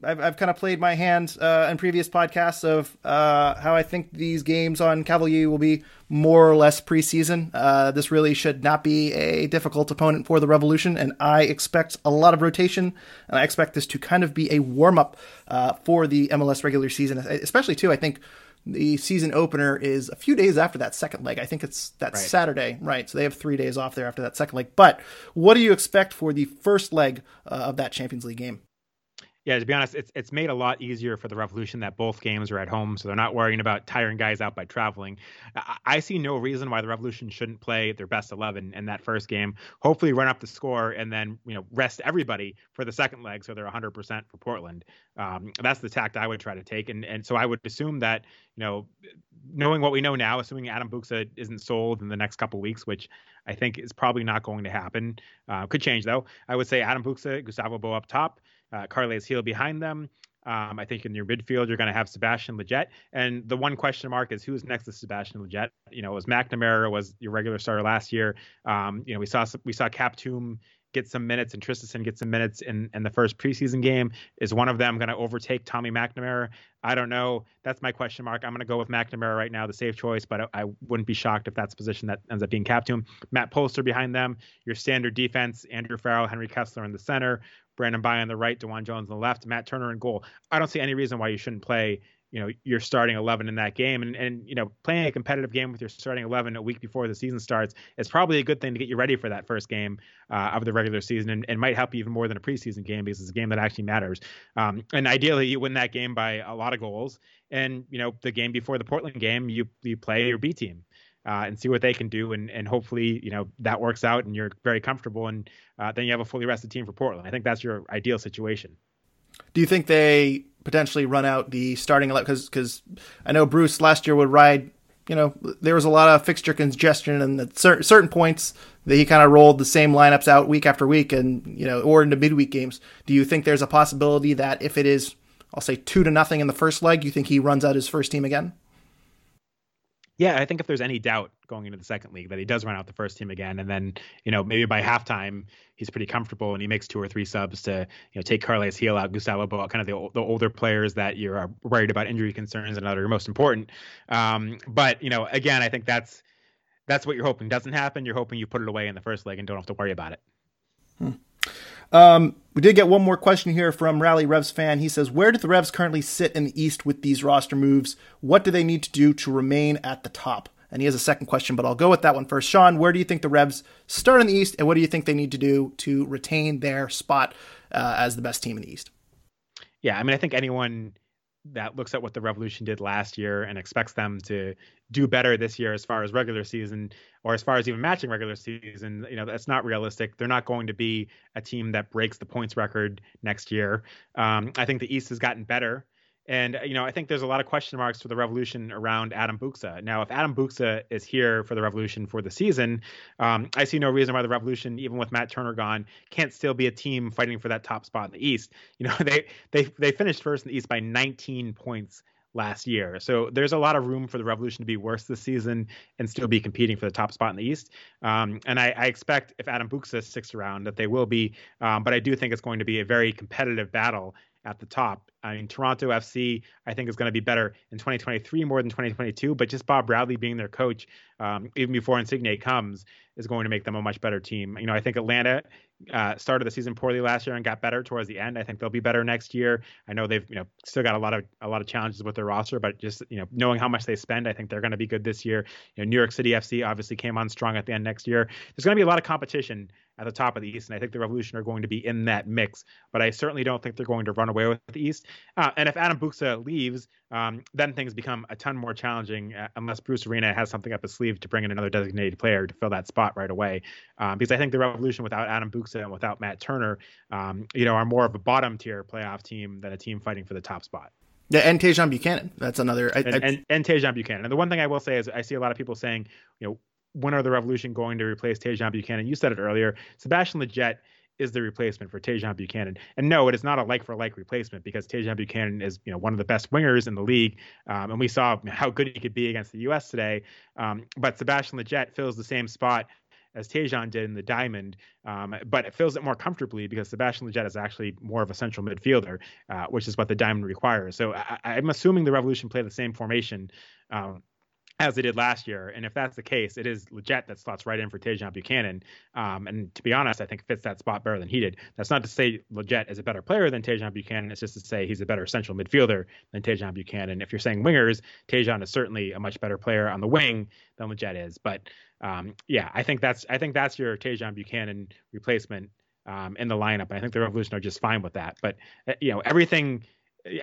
I've, I've kind of played my hand uh, in previous podcasts of uh, how I think these games on Cavalier will be more or less preseason. Uh, this really should not be a difficult opponent for the Revolution, and I expect a lot of rotation, and I expect this to kind of be a warm up uh, for the MLS regular season, especially too. I think the season opener is a few days after that second leg. I think it's that right. Saturday, right? So they have three days off there after that second leg. But what do you expect for the first leg uh, of that Champions League game?
Yeah, to be honest, it's it's made a lot easier for the Revolution that both games are at home, so they're not worrying about tiring guys out by traveling. I, I see no reason why the Revolution shouldn't play their best eleven in that first game. Hopefully, run up the score and then you know rest everybody for the second leg, so they're 100 percent for Portland. Um, that's the tact I would try to take, and and so I would assume that you know, knowing what we know now, assuming Adam Buksa isn't sold in the next couple weeks, which I think is probably not going to happen, uh, could change though. I would say Adam Buksa, Gustavo Bou up top uh, Carles Gil behind them. Um, I think in your midfield you're going to have Sebastian Lletget, and the one question mark is who's next to Sebastian Lletget. You know, was McNamara was your regular starter last year. Um, you know, we saw we saw Kaptoum get some minutes and Traustason get some minutes in, in the first preseason game. Is one of them going to overtake Tommy McNamara? I don't know. That's my question mark. I'm going to go with McNamara right now, the safe choice, but I, I wouldn't be shocked if that's a position that ends up being Kaptoum. Matt Polster behind them, your standard defense, Andrew Farrell, Henry Kessler in the center, Brandon Bye on the right, DeJuan Jones on the left, Matt Turner in goal. I don't see any reason why you shouldn't play, you know, your starting 11 in that game. And, and you know, playing a competitive game with your starting 11 a week before the season starts is probably a good thing to get you ready for that first game uh, of the regular season and, and might help you even more than a preseason game because it's a game that actually matters. Um, and ideally, you win that game by a lot of goals. And, you know, the game before the Portland game, you, you play your B team uh, and see what they can do. And, and hopefully, you know, that works out and you're very comfortable. And uh, then you have a fully rested team for Portland. I think that's your ideal situation.
Do you think they potentially run out the starting eleven? Because because I know Bruce last year would ride. You know, there was a lot of fixture congestion, and at certain certain points that he kind of rolled the same lineups out week after week, and you know, or into midweek games. Do you think there's a possibility that if it is, I'll say two to nothing in the first leg, you think he runs out his first team again?
Yeah, I think if there's any doubt going into the second league that he does run out the first team again, and then you know maybe by halftime he's pretty comfortable and he makes two or three subs to you know take Carles Gil out, Gustavo Bou, kind of the, the older players that you're worried about injury concerns and are most important. Um, but you know, again, I think that's that's what you're hoping doesn't happen. You're hoping you put it away in the first leg and don't have to worry about it.
Hmm. Um, we did get one more question here from Rally Revs fan. He says, "Where do the Revs currently sit in the East with these roster moves? What do they need to do to remain at the top?" And he has a second question, but I'll go with that one first. Sean, where do you think the Revs start in the East, and what do you think they need to do to retain their spot uh, as the best team in the East?
Yeah, I mean, I think anyone that looks at what the Revolution did last year and expects them to do better this year as far as regular season or as far as even matching regular season, you know, that's not realistic. They're not going to be a team that breaks the points record next year. Um, I think the East has gotten better and you know, I think there's a lot of question marks for the Revolution around Adam Buksa. Now, if Adam Buksa is here for the Revolution for the season, um, I see no reason why the Revolution, even with Matt Turner gone, can't still be a team fighting for that top spot in the East. You know, they they they finished first in the East by 19 points last year. So there's a lot of room for the Revolution to be worse this season and still be competing for the top spot in the East. Um, and I, I, expect if Adam Buksa sticks around that they will be. Um, but I do think it's going to be a very competitive battle at the top. I mean, Toronto FC, I think, is going to be better in 2023 more than 2022. But just Bob Bradley being their coach, um, even before Insigne comes, is going to make them a much better team. You know, I think Atlanta uh, started the season poorly last year and got better towards the end. I think they'll be better next year. I know they've you know still got a lot of a lot of challenges with their roster, but just you know knowing how much they spend, I think they're going to be good this year. You know, New York City FC obviously came on strong at the end next year. There's going to be a lot of competition at the top of the East, and I think the Revolution are going to be in that mix. But I certainly don't think they're going to run away with the East. Uh, and if Adam Buksa leaves, um, then things become a ton more challenging uh, unless Bruce Arena has something up his sleeve to bring in another designated player to fill that spot right away. Um, because I think the Revolution without Adam Buksa and without Matt Turner, um, you know, are more of a bottom tier playoff team than a team fighting for the top spot.
Yeah, and Tajon Buchanan. That's another. I,
and, I, and, and Tajon Buchanan. And the one thing I will say is I see a lot of people saying, you know, when are the Revolution going to replace Tajon Buchanan? You said it earlier. Sebastian Lletget is the replacement for Tajon Buchanan. And no, it is not a like for like replacement because Tajon Buchanan is you know one of the best wingers in the league, um, and we saw how good he could be against the U.S. today. Um, but Sebastian Lletget fills the same spot as Tajon did in the diamond, um, but it fills it more comfortably because Sebastian Lletget is actually more of a central midfielder, uh, which is what the diamond requires. So I, am assuming the Revolution play the same formation um, as they did last year. And if that's the case, it is Lletget that slots right in for Tajon Buchanan. Um, and to be honest, I think fits that spot better than he did. That's not to say Lletget is a better player than Tajon Buchanan. It's just to say he's a better central midfielder than Tajon Buchanan. If you're saying wingers, Tajon is certainly a much better player on the wing than Lletget is. But um, yeah, I think that's I think that's your Tajon Buchanan replacement um, in the lineup. And I think the Revolution are just fine with that. But uh, you know everything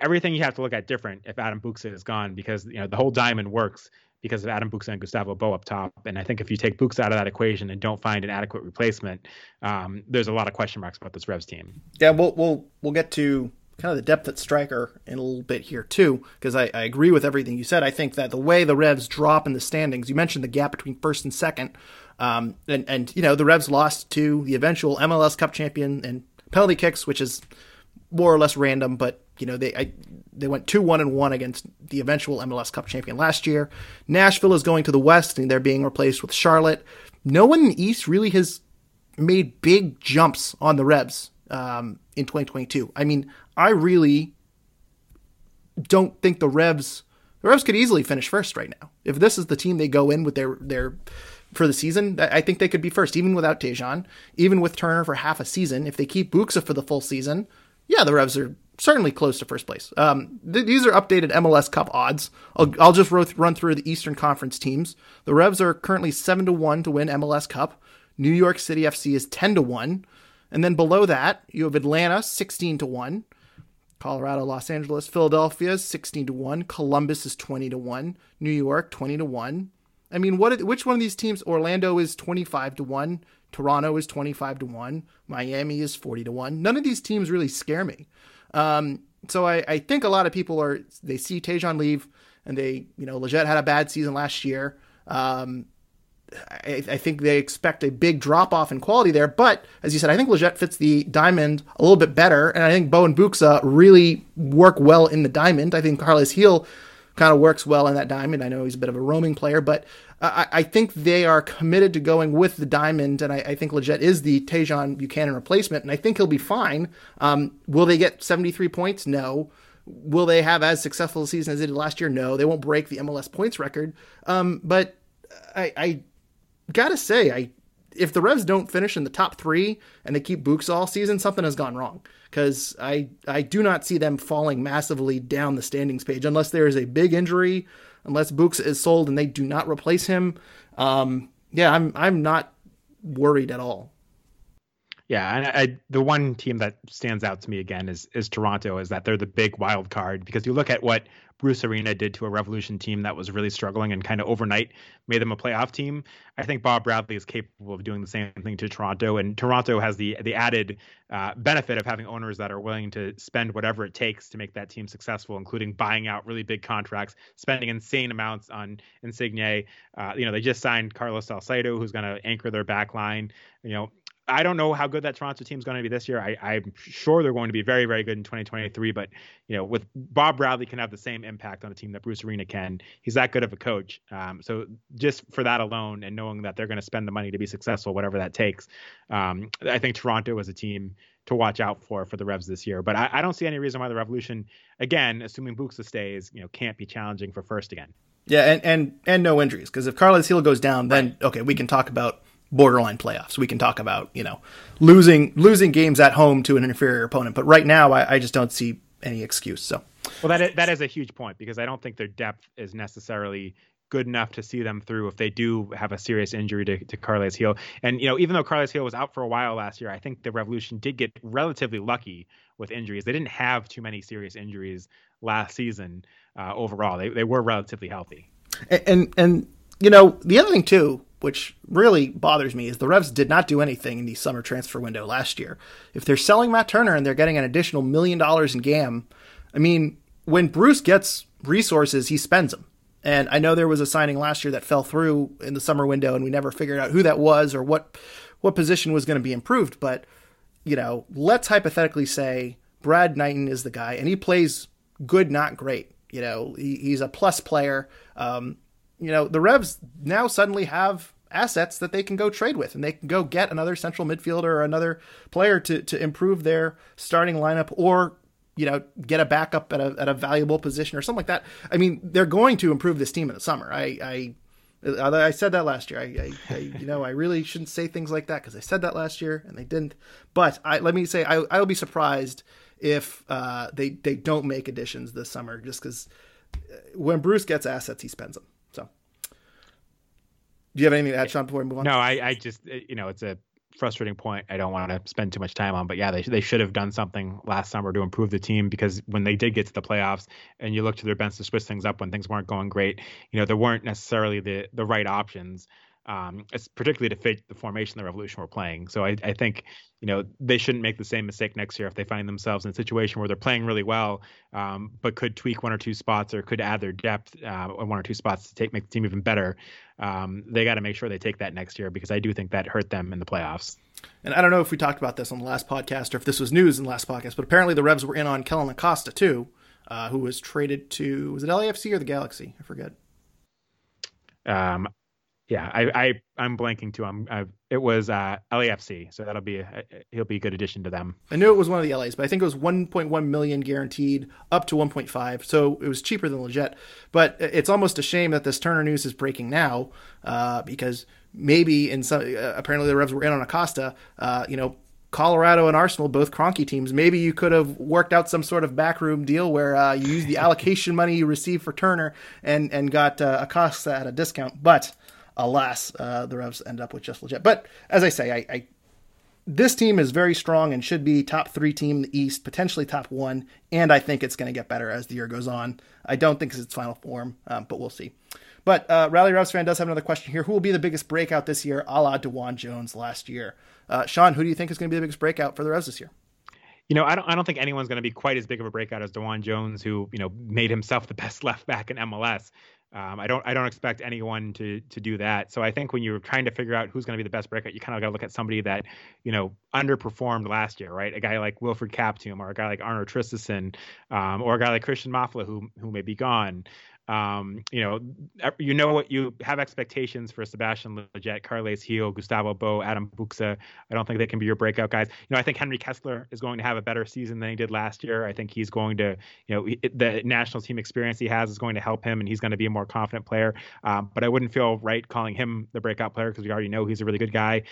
everything you have to look at different if Adam Buksa is gone because you know the whole diamond works because of Adam Buksa and Gustavo Bou up top. And I think if you take Buksa out of that equation and don't find an adequate replacement, um, there's a lot of question marks about this Revs team.
Yeah, we'll we'll we'll get to kind of the depth at striker in a little bit here too, because I, I agree with everything you said. I think that the way the Revs drop in the standings, you mentioned the gap between first and second, um, and and you know the Revs lost to the eventual MLS Cup champion and penalty kicks, which is more or less random, but you know they I, they went two one and one against the eventual MLS Cup champion last year. Nashville is going to the West, and they're being replaced with Charlotte. No one in the East really has made big jumps on the Revs um, in 2022. I mean, I really don't think the Revs the Revs could easily finish first right now. If this is the team they go in with their their for the season, I think they could be first, even without Tajon, even with Turner for half a season. If they keep Buksa for the full season, yeah, the Revs are certainly close to first place. Um, th- these are updated MLS Cup odds. I'll, I'll just run through the Eastern Conference teams. The Revs are currently seven to one to win MLS Cup. New York City FC is ten to one, and then below that you have Atlanta sixteen to one. Colorado, Los Angeles, Philadelphia is 16 to 1, Columbus is 20 to 1, New York 20 to 1. I mean, what which one of these teams Orlando is 25 to 1, Toronto is 25 to 1, Miami is 40 to 1. None of these teams really scare me. Um, so I, I, think a lot of people are they see Tajon leave and they you know Lletget had a bad season last year. Um, I, I, think they expect a big drop off in quality there, but as you said, I think Lletget fits the diamond a little bit better, and I think Bou and Buksa really work well in the diamond. I think Carles Gil kind of works well in that diamond. I know he's a bit of a roaming player, but I, I think they are committed to going with the diamond, and I, I think Lletget is the Tajon Buchanan replacement, and I think he'll be fine. Um, will they get 73 points? No. Will they have as successful a season as they did last year? No. They won't break the MLS points record. Um, but I, I gotta say, I if the Revs don't finish in the top three and they keep Buksa all season, something has gone wrong. Because I I do not see them falling massively down the standings page unless there is a big injury unless Buksa is sold and they do not replace him. Um, yeah, I'm I'm not worried at all.
Yeah, and I, the one team that stands out to me again is is Toronto. Is that they're the big wild card because you look at what Bruce Arena did to a Revolution team that was really struggling and kind of overnight made them a playoff team. I think Bob Bradley is capable of doing the same thing to Toronto, and Toronto has the the added uh, benefit of having owners that are willing to spend whatever it takes to make that team successful, including buying out really big contracts, spending insane amounts on Insigne. Uh, you know, they just signed Carlos Salcedo, who's going to anchor their back line. You know, I don't know how good that Toronto team is going to be this year. I, am sure they're going to be very, very good in 2023. But you know, with Bob Bradley can have the same impact on a team that Bruce Arena can. He's that good of a coach. Um, so just for that alone, and knowing that they're going to spend the money to be successful, whatever that takes, um, I think Toronto is a team to watch out for for the Revs this year. But I, I don't see any reason why the Revolution, again, assuming Buksa stays, you know, can't be challenging for first again.
Yeah, and and and no injuries because if Carles Gil goes down, then okay, we can talk about borderline playoffs. We can talk about you know losing losing games at home to an inferior opponent, but right now I, I just don't see any excuse. So
well, that is, that is a huge point because I don't think their depth is necessarily good enough to see them through if they do have a serious injury to, to Carles Gil. And, you know, even though Carles Gil was out for a while last year, I think the Revolution did get relatively lucky with injuries. They didn't have too many serious injuries last season uh, overall. They, they were relatively healthy.
And, and, and, you know, the other thing too, which really bothers me is the Revs did not do anything in the summer transfer window last year. If they're selling Matt Turner and they're getting an additional million dollars in GAM, I mean, when Bruce gets resources, he spends them. And I know there was a signing last year that fell through in the summer window, and we never figured out who that was or what what position was going to be improved. But you know, let's hypothetically say Brad Knighton is the guy, and he plays good, not great. You know, he, he's a plus player. Um, you know, the Revs now suddenly have assets that they can go trade with and they can go get another central midfielder or another player to, to improve their starting lineup or you know get a backup at a, at a valuable position or something like that i mean they're going to improve this team in the summer i i I said that last year. I, I, I, you know, I really shouldn't say things like that because I said that last year and they didn't. But I, let me say, I, I'll be surprised if uh, they they don't make additions this summer, just because uh, when Bruce gets assets, he spends them. Do you have anything to add, Sean, before we move on?
No, I, I just, eh, you know, it's a frustrating point I don't want to spend too much time on. But yeah, they, they should have done something last summer to improve the team because when they did get to the playoffs and you look to their bench to switch things up when things weren't going great, you know, there weren't necessarily the, the right options um, it's particularly to fit the formation the Revolution were playing. So I, I, think you know they shouldn't make the same mistake next year if they find themselves in a situation where they're playing really well, um, but could tweak one or two spots or could add their depth uh, one or two spots to take make the team even better. Um, they got to make sure they take that next year because I do think that hurt them in the playoffs.
And I don't know if we talked about this on the last podcast or if this was news in the last podcast, but apparently the Revs were in on Kellyn Acosta too, uh, who was traded to was it LAFC or the Galaxy? I forget.
Um, yeah, I, I I'm blanking too. I'm I, it was uh, LAFC, so that'll be a, he'll be a good addition to them.
I knew it was one of the LAs, but I think it was 1.1 million guaranteed, up to 1.5, so it was cheaper than Lletget. But it's almost a shame that this Turner news is breaking now, uh, because maybe in some uh, apparently the Revs were in on Acosta. Uh, you know, Colorado and Arsenal, both Kroenke teams, maybe you could have worked out some sort of backroom deal where uh, you used the allocation money you received for Turner and and got uh, Acosta at a discount, but alas, uh, the Revs end up with just Lletget. But as I say, I, I, this team is very strong and should be top three team in the East, potentially top one. And I think it's going to get better as the year goes on. I don't think it's its final form, um, but we'll see. But uh, Rally Revs fan does have another question here. Who will be the biggest breakout this year, a la DeJuan Jones last year? Uh, Sean, who do you think is going to be the biggest breakout for the Revs this year?
you know, I don't I don't think anyone's going to be quite as big of a breakout as DeJuan Jones, who you know made himself the best left back in MLS. Um, I don't I don't expect anyone to to do that. So I think when you're trying to figure out who's going to be the best breakout, you kind of got to look at somebody that you know underperformed last year, right? A guy like Wilfred Kaptoum or a guy like Arnold Traustason, um, or a guy like Christian Mafla who who may be gone. Um, you know, you know what you have expectations for Sebastian Lletget, Carles Gil, Gustavo Bou, Adam Buksa. I don't think they can be your breakout guys. You know, I think Henry Kessler is going to have a better season than he did last year. I think he's going to, you know, the national team experience he has is going to help him, and he's going to be a more confident player. Um, but I wouldn't feel right calling him the breakout player because we already know he's a really good guy,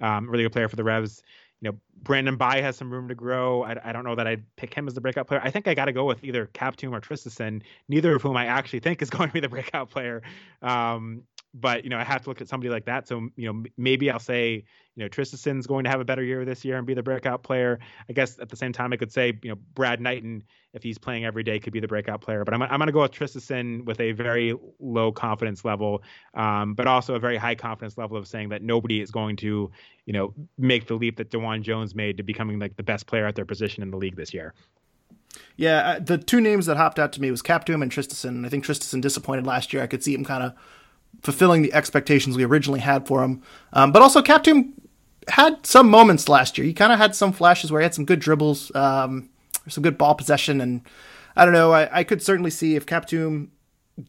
um, really good player for the Revs you know, Brandon Bye has some room to grow. I, I don't know that I'd pick him as the breakout player. I think I got to go with either Kaptoum or Traustason, neither of whom I actually think is going to be the breakout player. Um, but you know I have to look at somebody like that. So you know maybe I'll say you know Traustason's going to have a better year this year and be the breakout player. I guess at the same time I could say you know Brad Knighton if he's playing every day could be the breakout player. But I'm I'm going to go with Traustason with a very low confidence level, um, but also a very high confidence level of saying that nobody is going to you know make the leap that DeJuan Jones made to becoming like the best player at their position in the league this year.
Yeah, uh, the two names that hopped out to me was Kaptoum and Traustason. I think Traustason disappointed last year. I could see him kind of fulfilling the expectations we originally had for him. Um, but also, Kaptoum had some moments last year. He kind of had some flashes where he had some good dribbles, um, some good ball possession, and I don't know. I, I could certainly see if Kaptoum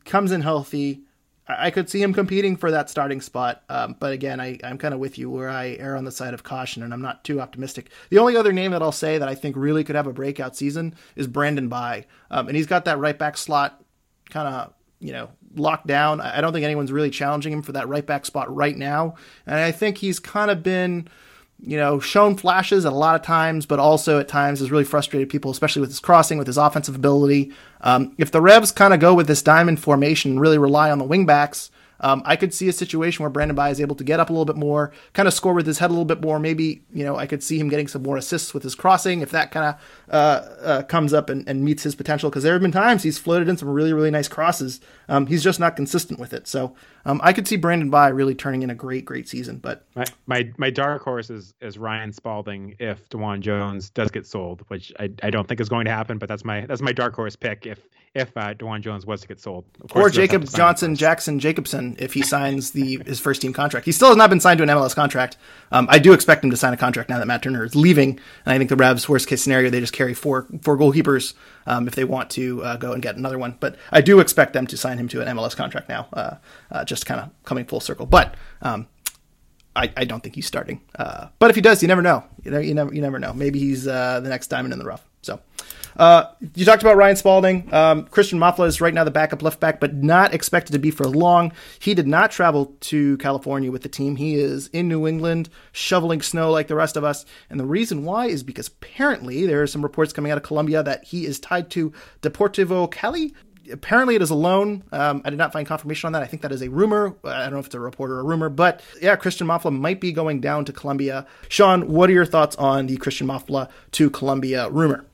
comes in healthy, I could see him competing for that starting spot. Um, but again, I, I'm kind of with you where I err on the side of caution and I'm not too optimistic. The only other name that I'll say that I think really could have a breakout season is Brandon Bye. Um, and he's got that right back slot kind of, you know, locked down. I don't think anyone's really challenging him for that right back spot right now. And I think he's kind of been you know, shown flashes at a lot of times, but also at times has really frustrated people, especially with his crossing, with his offensive ability. Um, if the Revs kind of go with this diamond formation and really rely on the wingbacks, um, I could see a situation where Brandon Bye is able to get up a little bit more, kind of score with his head a little bit more. Maybe you know I could see him getting some more assists with his crossing if that kind of uh, uh, comes up and, and, meets his potential. Because there have been times he's floated in some really really nice crosses. Um, he's just not consistent with it. So um, I could see Brandon Bye really turning in a great great season. But
my my, my dark horse is, is Ryan Spaulding if DeJuan Jones does get sold, which I, I don't think is going to happen. But that's my that's my dark horse pick if if uh, DeJuan Jones was to get sold.
or Jacob Johnson Jackson Jacobson if he signs the his first team contract. He still has not been signed to an MLS contract. Um, I do expect him to sign a contract now that Matt Turner is leaving, and I think the Revs worst case scenario they just carry four four goalkeepers um, if they want to uh, go and get another one. But I do expect them to sign him to an MLS contract now, uh, uh, just kind of coming full circle. But um, I, I, don't think he's starting. Uh, but if he does, you never know. You know, you never you never know. Maybe he's uh, the next diamond in the rough. Uh, you talked about Ryan Spaulding. Um, Christian Mafla is right now the backup left back, but not expected to be for long. He did not travel to California with the team. He is in New England shoveling snow like the rest of us. And the reason why is because apparently there are some reports coming out of Colombia that he is tied to Deportivo Cali. Apparently, it is a loan. Um, I did not find confirmation on that. I think that is a rumor. I don't know if it's a report or a rumor, but yeah, Christian Mafla might be going down to Colombia. Sean, what are your thoughts on the Christian Mafla to Colombia rumor?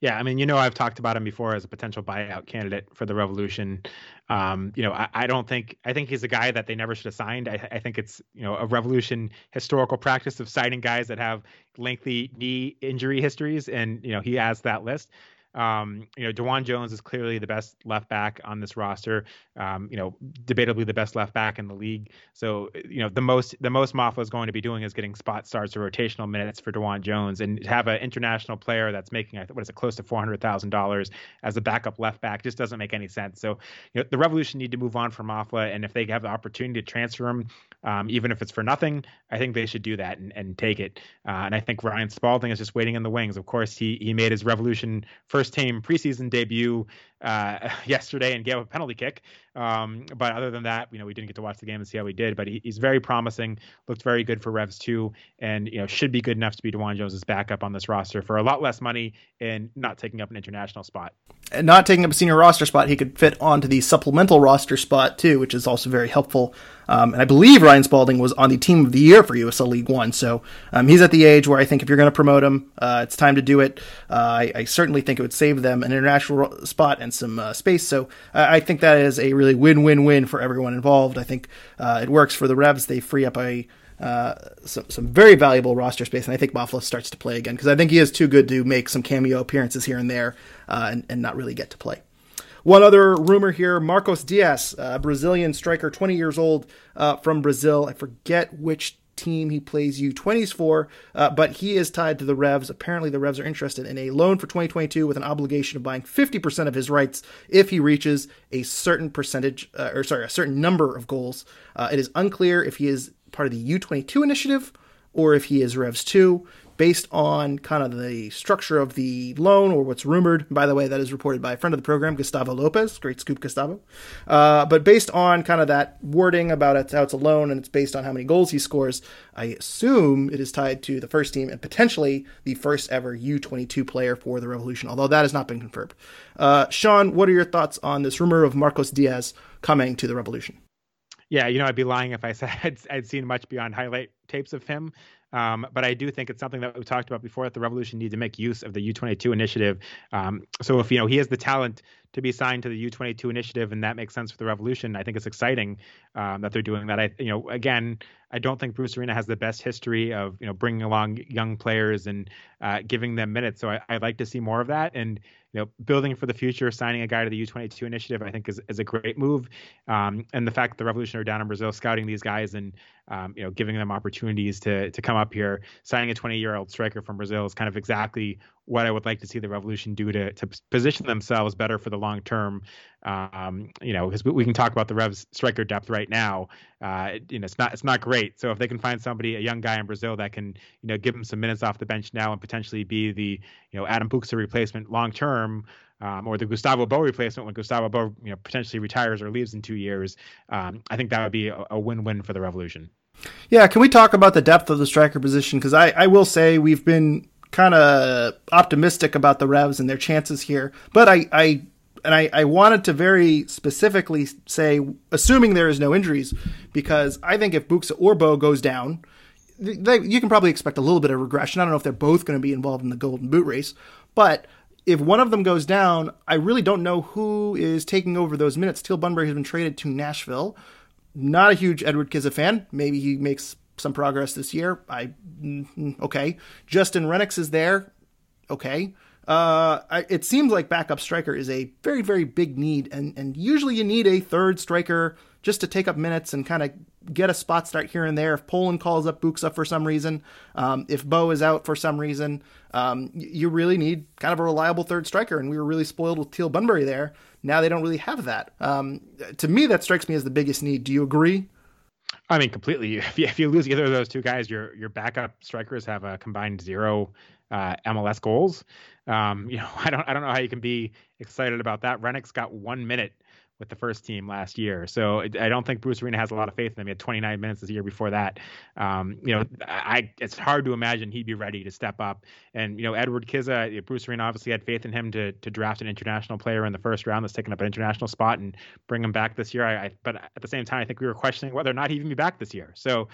Yeah, I mean, you know, I've talked about him before as a potential buyout candidate for the Revolution. Um, you know, I, I, don't think I think he's a guy that they never should have signed. I, I, think it's you know a Revolution historical practice of signing guys that have lengthy knee injury histories, and you know he has that list. Um, you know, DeJuan Jones is clearly the best left back on this roster. Um, you know, debatably the best left back in the league. So, you know, the most the most Mafla is going to be doing is getting spot starts or rotational minutes for DeJuan Jones, and have an international player that's making what is it close to four hundred thousand dollars as a backup left back just doesn't make any sense. So, you know, the Revolution need to move on from Mafla, and if they have the opportunity to transfer him, um, even if it's for nothing, I think they should do that and, and take it. Uh, and I think Ryan Spaulding is just waiting in the wings. Of course, he he made his Revolution first team preseason debut uh, yesterday and gave a penalty kick. Um, but other than that, you know, we didn't get to watch the game and see how he did. But he, he's very promising. Looked very good for Revs too, and you know should be good enough to be DeJuan Jones's backup on this roster for a lot less money and not taking up an international spot.
And not taking up a senior roster spot, he could fit onto the supplemental roster spot too, which is also very helpful. Um, and I believe Ryan Spaulding was on the team of the year for USL League One, so um, he's at the age where I think if you're going to promote him, uh, it's time to do it. Uh, I, I, certainly think it would save them an international spot and some uh, space. So I think that is a really win-win-win for everyone involved. I think uh, it works for the Revs; they free up a uh, some, some very valuable roster space, and I think Mafla starts to play again because I think he is too good to make some cameo appearances here and there uh, and, and not really get to play. One other rumor here Marcos Diaz, a Brazilian striker, 20 years old uh, from Brazil. I forget which team he plays U20s for, uh, but he is tied to the Revs. Apparently, the Revs are interested in a loan for 2022 with an obligation of buying 50% of his rights if he reaches a certain percentage, uh, or sorry, a certain number of goals. Uh, it is unclear if he is part of the U22 initiative or if he is Revs 2 based on kind of the structure of the loan or what's rumored. By the way, that is reported by a friend of the program, Gustavo Lopez. Great scoop, Gustavo. Uh, but based on kind of that wording about it, how it's a loan and it's based on how many goals he scores, I assume it is tied to the first team and potentially the first ever U22 player for the Revolution, although that has not been confirmed. Uh, Sean, what are your thoughts on this rumor of Marcos Diaz coming to the Revolution?
Yeah, you know, I'd be lying if I said I'd, I'd seen much beyond highlight tapes of him. Um, but I do think it's something that we talked about before that the Revolution need to make use of the U22 initiative. Um, so if you know he has the talent to be signed to the U22 initiative, and that makes sense for the Revolution, I think it's exciting um, that they're doing that. I, you know, again, I don't think Bruce Arena has the best history of you know bringing along young players and uh, giving them minutes. So I, would like to see more of that. And you know, building for the future, signing a guy to the U22 initiative, I think is, is a great move. Um, and the fact that the Revolution are down in Brazil, scouting these guys and um, you know giving them opportunities to to come up here, signing a 20 year old striker from Brazil is kind of exactly what I would like to see the Revolution do to to position themselves better for the long term. Um, you know, because we can talk about the Revs striker depth right now. Uh, you know, it's not it's not great. So if they can find somebody, a young guy in Brazil that can you know give them some minutes off the bench now and potentially be the you know Adam Buksa replacement long term. Um, or the Gustavo Bou replacement when Gustavo Bou you know potentially retires or leaves in two years. Um, I think that would be a, a win-win for the Revolution.
Yeah, can we talk about the depth of the striker position? Because I, I will say we've been kind of optimistic about the Revs and their chances here, but I, I and I, I wanted to very specifically say, assuming there is no injuries, because I think if Buksa or Bou goes down, they, you can probably expect a little bit of regression. I don't know if they're both going to be involved in the Golden Boot race, but if one of them goes down, I really don't know who is taking over those minutes. Teal Bunbury has been traded to Nashville. Not a huge Edward Kizza fan. Maybe he makes some progress this year. I okay. Justin Rennicks is there. Okay. Uh, I, it seems like backup striker is a very, very big need, and, and usually you need a third striker just to take up minutes and kind of get a spot start here and there. If Poland calls up Buksa for some reason, um, if Bou is out for some reason, um, you really need kind of a reliable third striker, and we were really spoiled with Teal Bunbury there. Now they don't really have that. Um, to me, that strikes me as the biggest need. Do you agree?
I mean, completely. If you, if you lose either of those two guys, your your backup strikers have a combined zero uh, MLS goals. Um, you know, I don't I don't know how you can be excited about that. Rennicks got one minute with the first team last year, so I don't think Bruce Arena has a lot of faith in him. He had 29 minutes this year before that. Um, you know, I it's hard to imagine he'd be ready to step up. And you know, Edward Kizza, Bruce Arena obviously had faith in him to to draft an international player in the first round that's taken up an international spot and bring him back this year. I, I but at the same time, I think we were questioning whether or not he'd even be back this year. So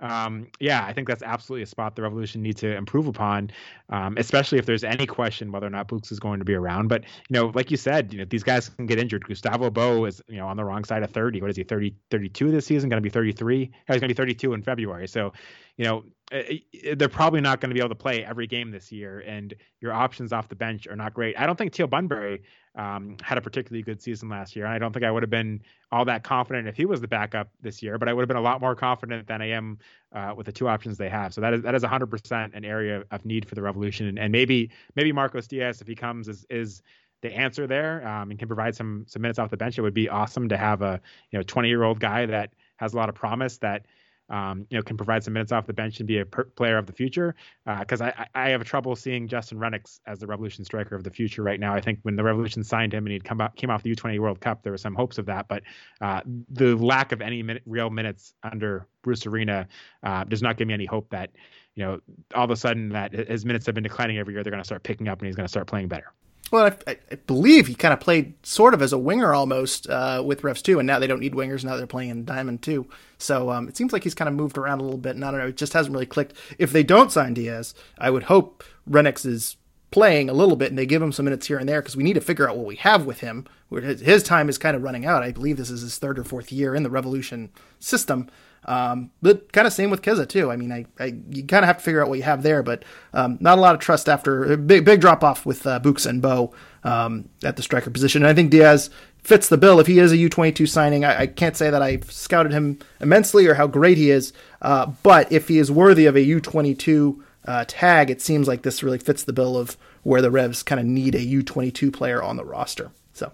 um, yeah, I think that's absolutely a spot the Revolution need to improve upon, um, especially if there's any question whether or not Buksa is going to be around. But you know, like you said, you know these guys can get injured. Gustavo Bou is you know on the wrong side of 30. What is he? 30, 32 this season? Going to be 33? he's going to be 32 in February. So you know, eh, eh, they're probably not going to be able to play every game this year, and your options off the bench are not great. I don't think Teal Bunbury um, had a particularly good season last year, and I don't think I would have been all that confident if he was the backup this year. But I would have been a lot more confident than I am uh, with the two options they have. So that is that is 100% an area of need for the Revolution, and, and maybe maybe Marcos Diaz, if he comes, is is the answer there um, and can provide some some minutes off the bench. It would be awesome to have a you know 20 year old guy that has a lot of promise that um, you know, can provide some minutes off the bench and be a per- player of the future. Because uh, I, I have trouble seeing Justin Rennicks as the Revolution striker of the future right now. I think when the Revolution signed him and he'd come out, came off the U20 World Cup, there were some hopes of that. But uh, the lack of any real minutes under Bruce Arena uh, does not give me any hope that, you know, all of a sudden that his minutes have been declining every year. They're going to start picking up and he's going to start playing better.
Well, I, I, believe he kind of played sort of as a winger almost uh, with refs too, and now they don't need wingers. Now they're playing in Diamond too. So um, it seems like he's kind of moved around a little bit, and I don't know. It just hasn't really clicked. If they don't sign Diaz, I would hope Rennicks is playing a little bit and they give him some minutes here and there because we need to figure out what we have with him. His time is kind of running out. I believe this is his third or fourth year in the Revolution system. Um, but kind of same with Kizza too. I mean, I, I you kind of have to figure out what you have there, but um, not a lot of trust after big big drop off with uh, Buksa and Bou um, at the striker position. And I think Diaz fits the bill. If he is a U22 signing, I, I can't say that I've scouted him immensely or how great he is, uh, but if he is worthy of a U22 uh, tag, it seems like this really fits the bill of where the Revs kind of need a U22 player on the roster. So.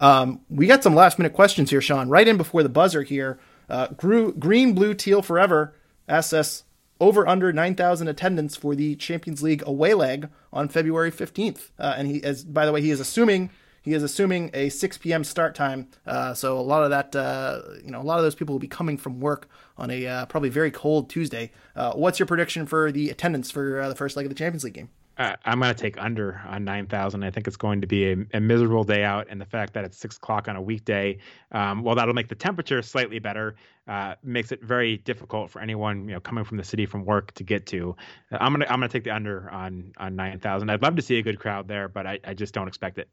Um, we got some last minute questions here, Sean. Right in before the buzzer here. Uh, green, blue, teal forever asks over under 9,000 attendance for the Champions League away leg on February 15th. Uh, and he is, by the way, he is assuming he is assuming a 6 p.m. start time. Uh, so a lot of that, uh, you know, a lot of those people will be coming from work on a uh, probably very cold Tuesday. Uh, what's your prediction for the attendance for the first leg of the Champions League game?
Uh, I'm going to take under on 9,000. I think it's going to be a, a, miserable day out, and the fact that it's six o'clock on a weekday, um, well, that'll make the temperature slightly better. Uh, makes it very difficult for anyone you know coming from the city from work to get to. Uh, I'm gonna I'm gonna take the under on on 9,000. I'd love to see a good crowd there, but I, I just don't expect it.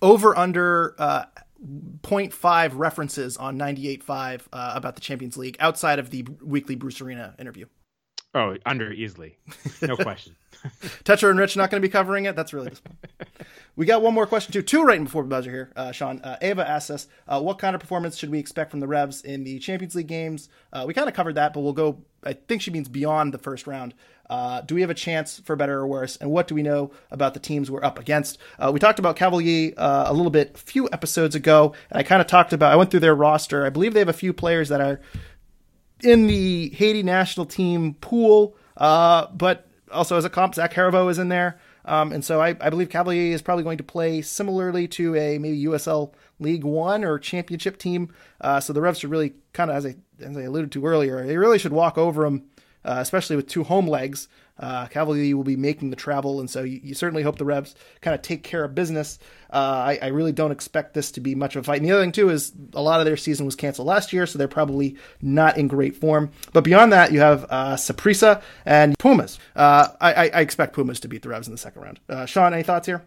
Over under uh, 0.5 references on 98.5 uh, about the Champions League outside of the weekly Bruce Arena interview.
Oh, under easily, no question.
Toucher and Rich not going to be covering it. That's really disappointing. we got one more question too. Two right before the buzzer here, uh, Sean. Uh, Ava asks us, uh, what kind of performance should we expect from the Revs in the Champions League games? Uh, we kind of covered that, but we'll go. I think she means beyond the first round. Uh, do we have a chance for better or worse? And what do we know about the teams we're up against? Uh, we talked about Cavalier a little bit a few episodes ago, and I kind of talked about. I went through their roster. I believe they have a few players that are in the Haiti national team pool, uh, but also as a comp, Zach Herivaux is in there. Um, and so I, I, believe Cavalier is probably going to play similarly to a maybe USL League One or championship team. Uh, so the Revs should really kind of, as I, as I alluded to earlier, they really should walk over them, uh, especially with two home legs. Uh, will be making the travel, and so you, you certainly hope the Revs kind of take care of business. Uh, I, I, really don't expect this to be much of a fight. And the other thing too is a lot of their season was canceled last year, so they're probably not in great form. But beyond that, you have uh, Saprissa and Pumas. Uh, I, I, expect Pumas to beat the Revs in the second round. Uh, Sean, any thoughts here?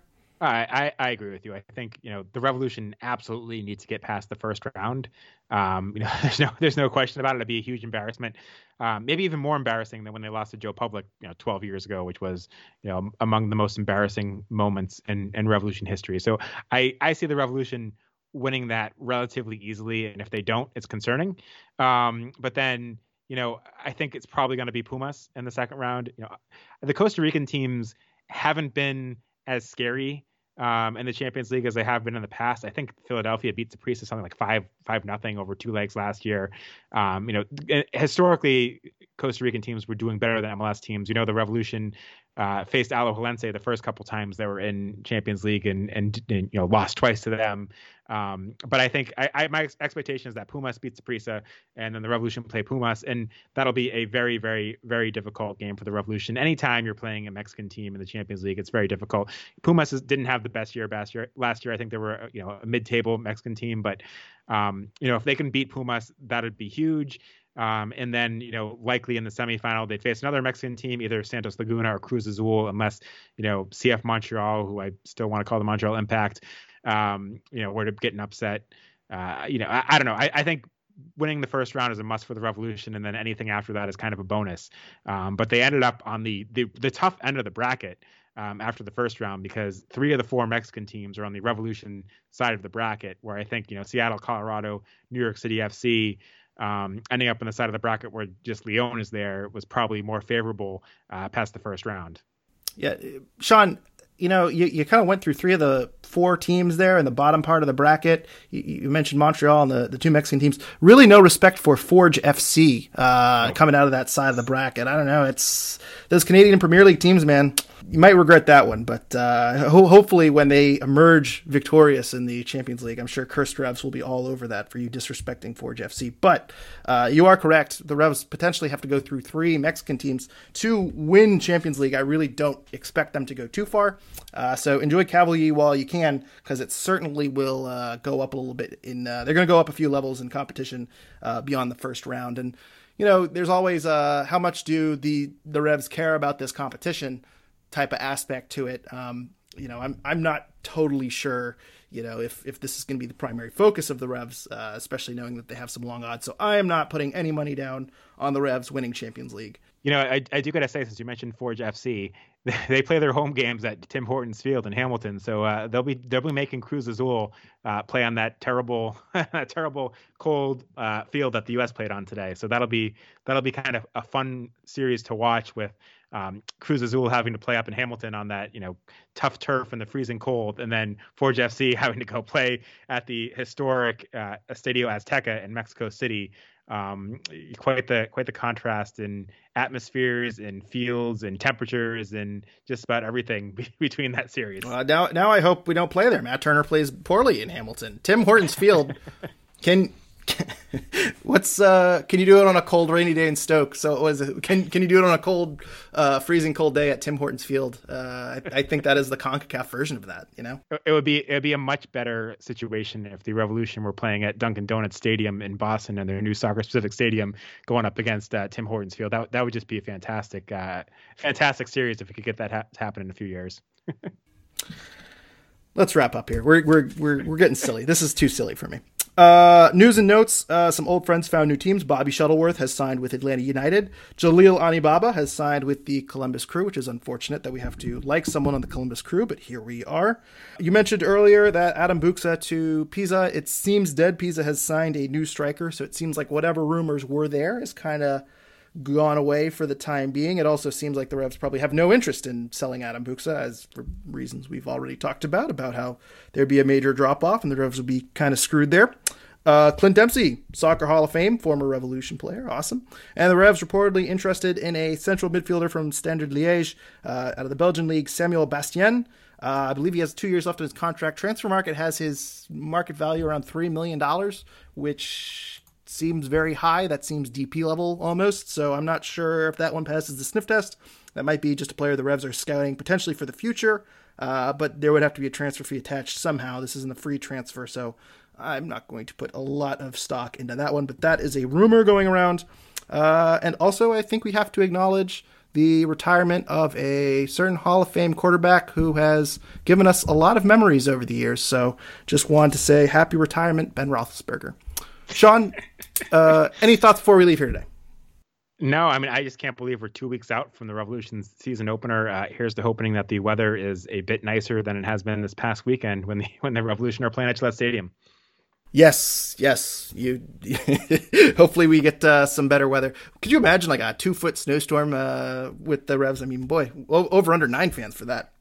I, I, agree with you. I think you know the Revolution absolutely needs to get past the first round. Um, you know, there's no there's no question about it. It'd be a huge embarrassment, um, maybe even more embarrassing than when they lost to Joe Public, you know, 12 years ago, which was you know among the most embarrassing moments in, in Revolution history. So I I see the Revolution winning that relatively easily, and if they don't, it's concerning. Um, but then you know I think it's probably going to be Pumas in the second round. You know, the Costa Rican teams haven't been as scary um, in the Champions League as they have been in the past. I think Philadelphia beat Saprissa something like five five nothing over two legs last year. Um, you know, historically, Costa Rican teams were doing better than MLS teams. You know, the Revolution uh, faced Alajuelense the first couple times they were in Champions League and, and, and you know lost twice to them. Um, but I think I, I, my expectation is that Pumas beats Saprissa and then the Revolution play Pumas, and that'll be a very, very, very difficult game for the Revolution. Anytime you're playing a Mexican team in the Champions League, it's very difficult. Pumas didn't have the best year last year. Last year, I think they were you know a mid-table Mexican team, but um, you know if they can beat Pumas, that'd be huge. Um, and then, you know, likely in the semifinal, they'd face another Mexican team, either Santos Laguna or Cruz Azul, unless, you know, CF Montreal, who I still want to call the Montreal Impact, um, you know, were to get an upset. Uh, you know, I, I don't know. I, I, think winning the first round is a must for the Revolution, and then anything after that is kind of a bonus. Um, but they ended up on the, the, the tough end of the bracket. Um, after the first round because three of the four Mexican teams are on the Revolution side of the bracket, where I think you know Seattle, Colorado, New York City FC, um, ending up on the side of the bracket where just Leon is there was probably more favorable uh, past the first round.
Yeah, Sean, you know, you, you kind of went through three of the four teams there in the bottom part of the bracket. You, you mentioned Montreal and the, the two Mexican teams. Really, no respect for Forge FC uh, coming out of that side of the bracket. I don't know. It's those Canadian Premier League teams, man you might regret that one, but uh, ho- hopefully, when they emerge victorious in the Champions League, I'm sure cursed Revs will be all over that for you disrespecting Forge FC. But uh, you are correct; the Revs potentially have to go through three Mexican teams to win Champions League. I really don't expect them to go too far. Uh, so enjoy Cavalier while you can, because it certainly will uh, go up a little bit. In uh, they're going to go up a few levels in competition uh, beyond the first round, and you know, there's always how much do the the Revs care about this competition type of aspect to it. Um, you know, I'm I'm not totally sure. You know, if if this is going to be the primary focus of the Revs, uh, especially knowing that they have some long odds. So I am not putting any money down on the Revs winning Champions League.
You know, I, I do got to say, since you mentioned Forge FC, they play their home games at Tim Hortons Field in Hamilton, so uh, they'll be they'll be making Cruz Azul uh, play on that terrible that terrible cold uh, field that the U.S. played on today. So that'll be that'll be kind of a fun series to watch with um, Cruz Azul having to play up in Hamilton on that you know tough turf in the freezing cold, and then Forge FC having to go play at the historic uh, Estadio Azteca in Mexico City. Um, quite the quite the contrast in atmospheres and fields and temperatures and just about everything be- between that series.
Uh, now, now I hope we don't play there. Matt Turner plays poorly in Hamilton. Tim Hortons Field can What's uh? Can you do it on a cold, rainy day in Stoke? So it was it, can can you do it on a cold, uh, freezing cold day at Tim Hortons Field? Uh, I, I think that is the Concacaf version of that. You know,
it would be it would be a much better situation if the Revolution were playing at Dunkin' Donuts Stadium in Boston and their new soccer specific stadium going up against uh, Tim Hortons Field. That that would just be a fantastic, uh, fantastic series if we could get that ha- to happen in a few years.
Let's wrap up here. We're we're we're we're getting silly. This is too silly for me. Uh, news and notes. Uh, some old friends found new teams. Bobby Shuttleworth has signed with Atlanta United. Jalil Anibaba has signed with the Columbus Crew, which is unfortunate that we have to like someone on the Columbus Crew, but here we are. You mentioned earlier that Adam Buksa to Pisa. It seems dead. Pisa has signed a new striker, so it seems like whatever rumors were there is kind of gone away for the time being. It also seems like the Revs probably have no interest in selling Adam Buksa, as for reasons we've already talked about, about how there'd be a major drop off and the Revs would be kind of screwed there. Uh, Clint Dempsey, Soccer Hall of Fame, former Revolution player, awesome. And the Revs reportedly interested in a central midfielder from Standard Liège uh, out of the Belgian league, Samuel Bastien. Uh, I believe he has two years left in his contract. Transfermarkt has his market value around $3 million, which seems very high. That seems DP level almost. So I'm not sure if that one passes the sniff test. That might be just a player the Revs are scouting potentially for the future, uh, but there would have to be a transfer fee attached somehow. This isn't a free transfer, so I'm not going to put a lot of stock into that one. But that is a rumor going around. Uh, and also, I think we have to acknowledge the retirement of a certain Hall of Fame quarterback who has given us a lot of memories over the years. So just wanted to say happy retirement, Ben Roethlisberger. Sean, uh, any thoughts before we leave here today?
No, I mean I just can't believe we're two weeks out from the Revolution season opener. Uh, here's the hoping that the weather is a bit nicer than it has been this past weekend when the when the Revolution are playing at Gillette Stadium.
Yes, yes. You. hopefully, we get uh, some better weather. Could you imagine like a two foot snowstorm uh, with the Revs? I mean, boy, over under nine fans for that.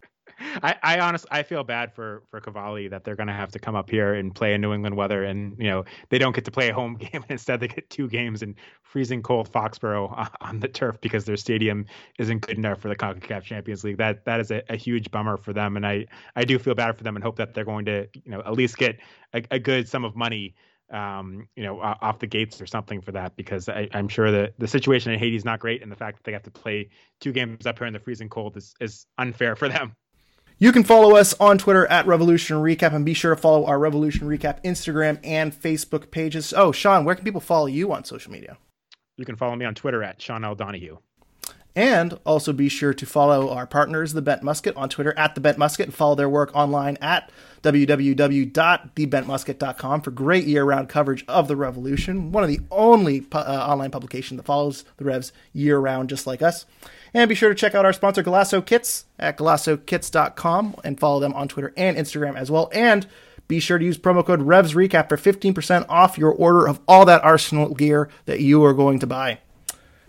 I, I honestly I feel bad for for Cavaly that they're going to have to come up here and play in New England weather, and you know they don't get to play a home game, and instead they get two games in freezing cold Foxborough on the turf because their stadium isn't good enough for the Concacaf Champions League. That that is a, a huge bummer for them, and I I do feel bad for them and hope that they're going to you know at least get a, a good sum of money um, you know, off the gates or something for that because I, am sure that the situation in Haiti is not great, and the fact that they have to play two games up here in the freezing cold is, is unfair for them.
You can follow us on Twitter at Revolution Recap and be sure to follow our Revolution Recap Instagram and Facebook pages. Oh, Sean, where can people follow you on social media?
You can follow me on Twitter at Sean L. Donahue.
And also be sure to follow our partners, The Bent Musket, on Twitter at The Bent Musket and follow their work online at www.thebentmusket.com for great year round coverage of the Revolution, one of the only uh, online publications that follows the Revs year round, just like us. And be sure to check out our sponsor, Golaco Kits, at golacokits.com and follow them on Twitter and Instagram as well. And be sure to use promo code REVSRECAP for 15% off your order of all that Arsenal gear that you are going to buy.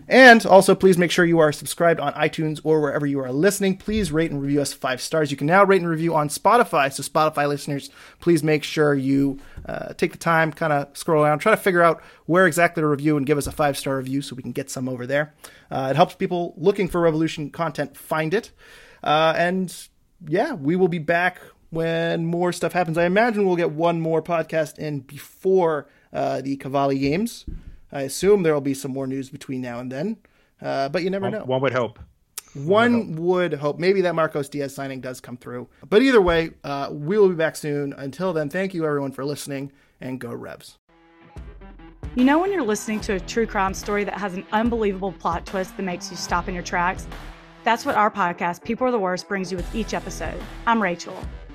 And also, please make sure you are subscribed on iTunes or wherever you are listening. Please rate and review us five stars. You can now rate and review on Spotify. So, Spotify listeners, please make sure you uh, take the time, kind of scroll around, try to figure out where exactly to review and give us a five star review so we can get some over there. Uh, it helps people looking for Revolution content find it. Uh, and yeah, we will be back when more stuff happens. I imagine we'll get one more podcast in before uh, the Cavaly games. I assume there will be some more news between now and then, uh, but you never know.
One would hope.
One would hope. Maybe that Marcos Diaz signing does come through. But either way, uh, we will be back soon. Until then, thank you everyone for listening and go Revs.
You know, when you're listening to a true crime story that has an unbelievable plot twist that makes you stop in your tracks? That's what our podcast, People Are the Worst, brings you with each episode. I'm Rachel.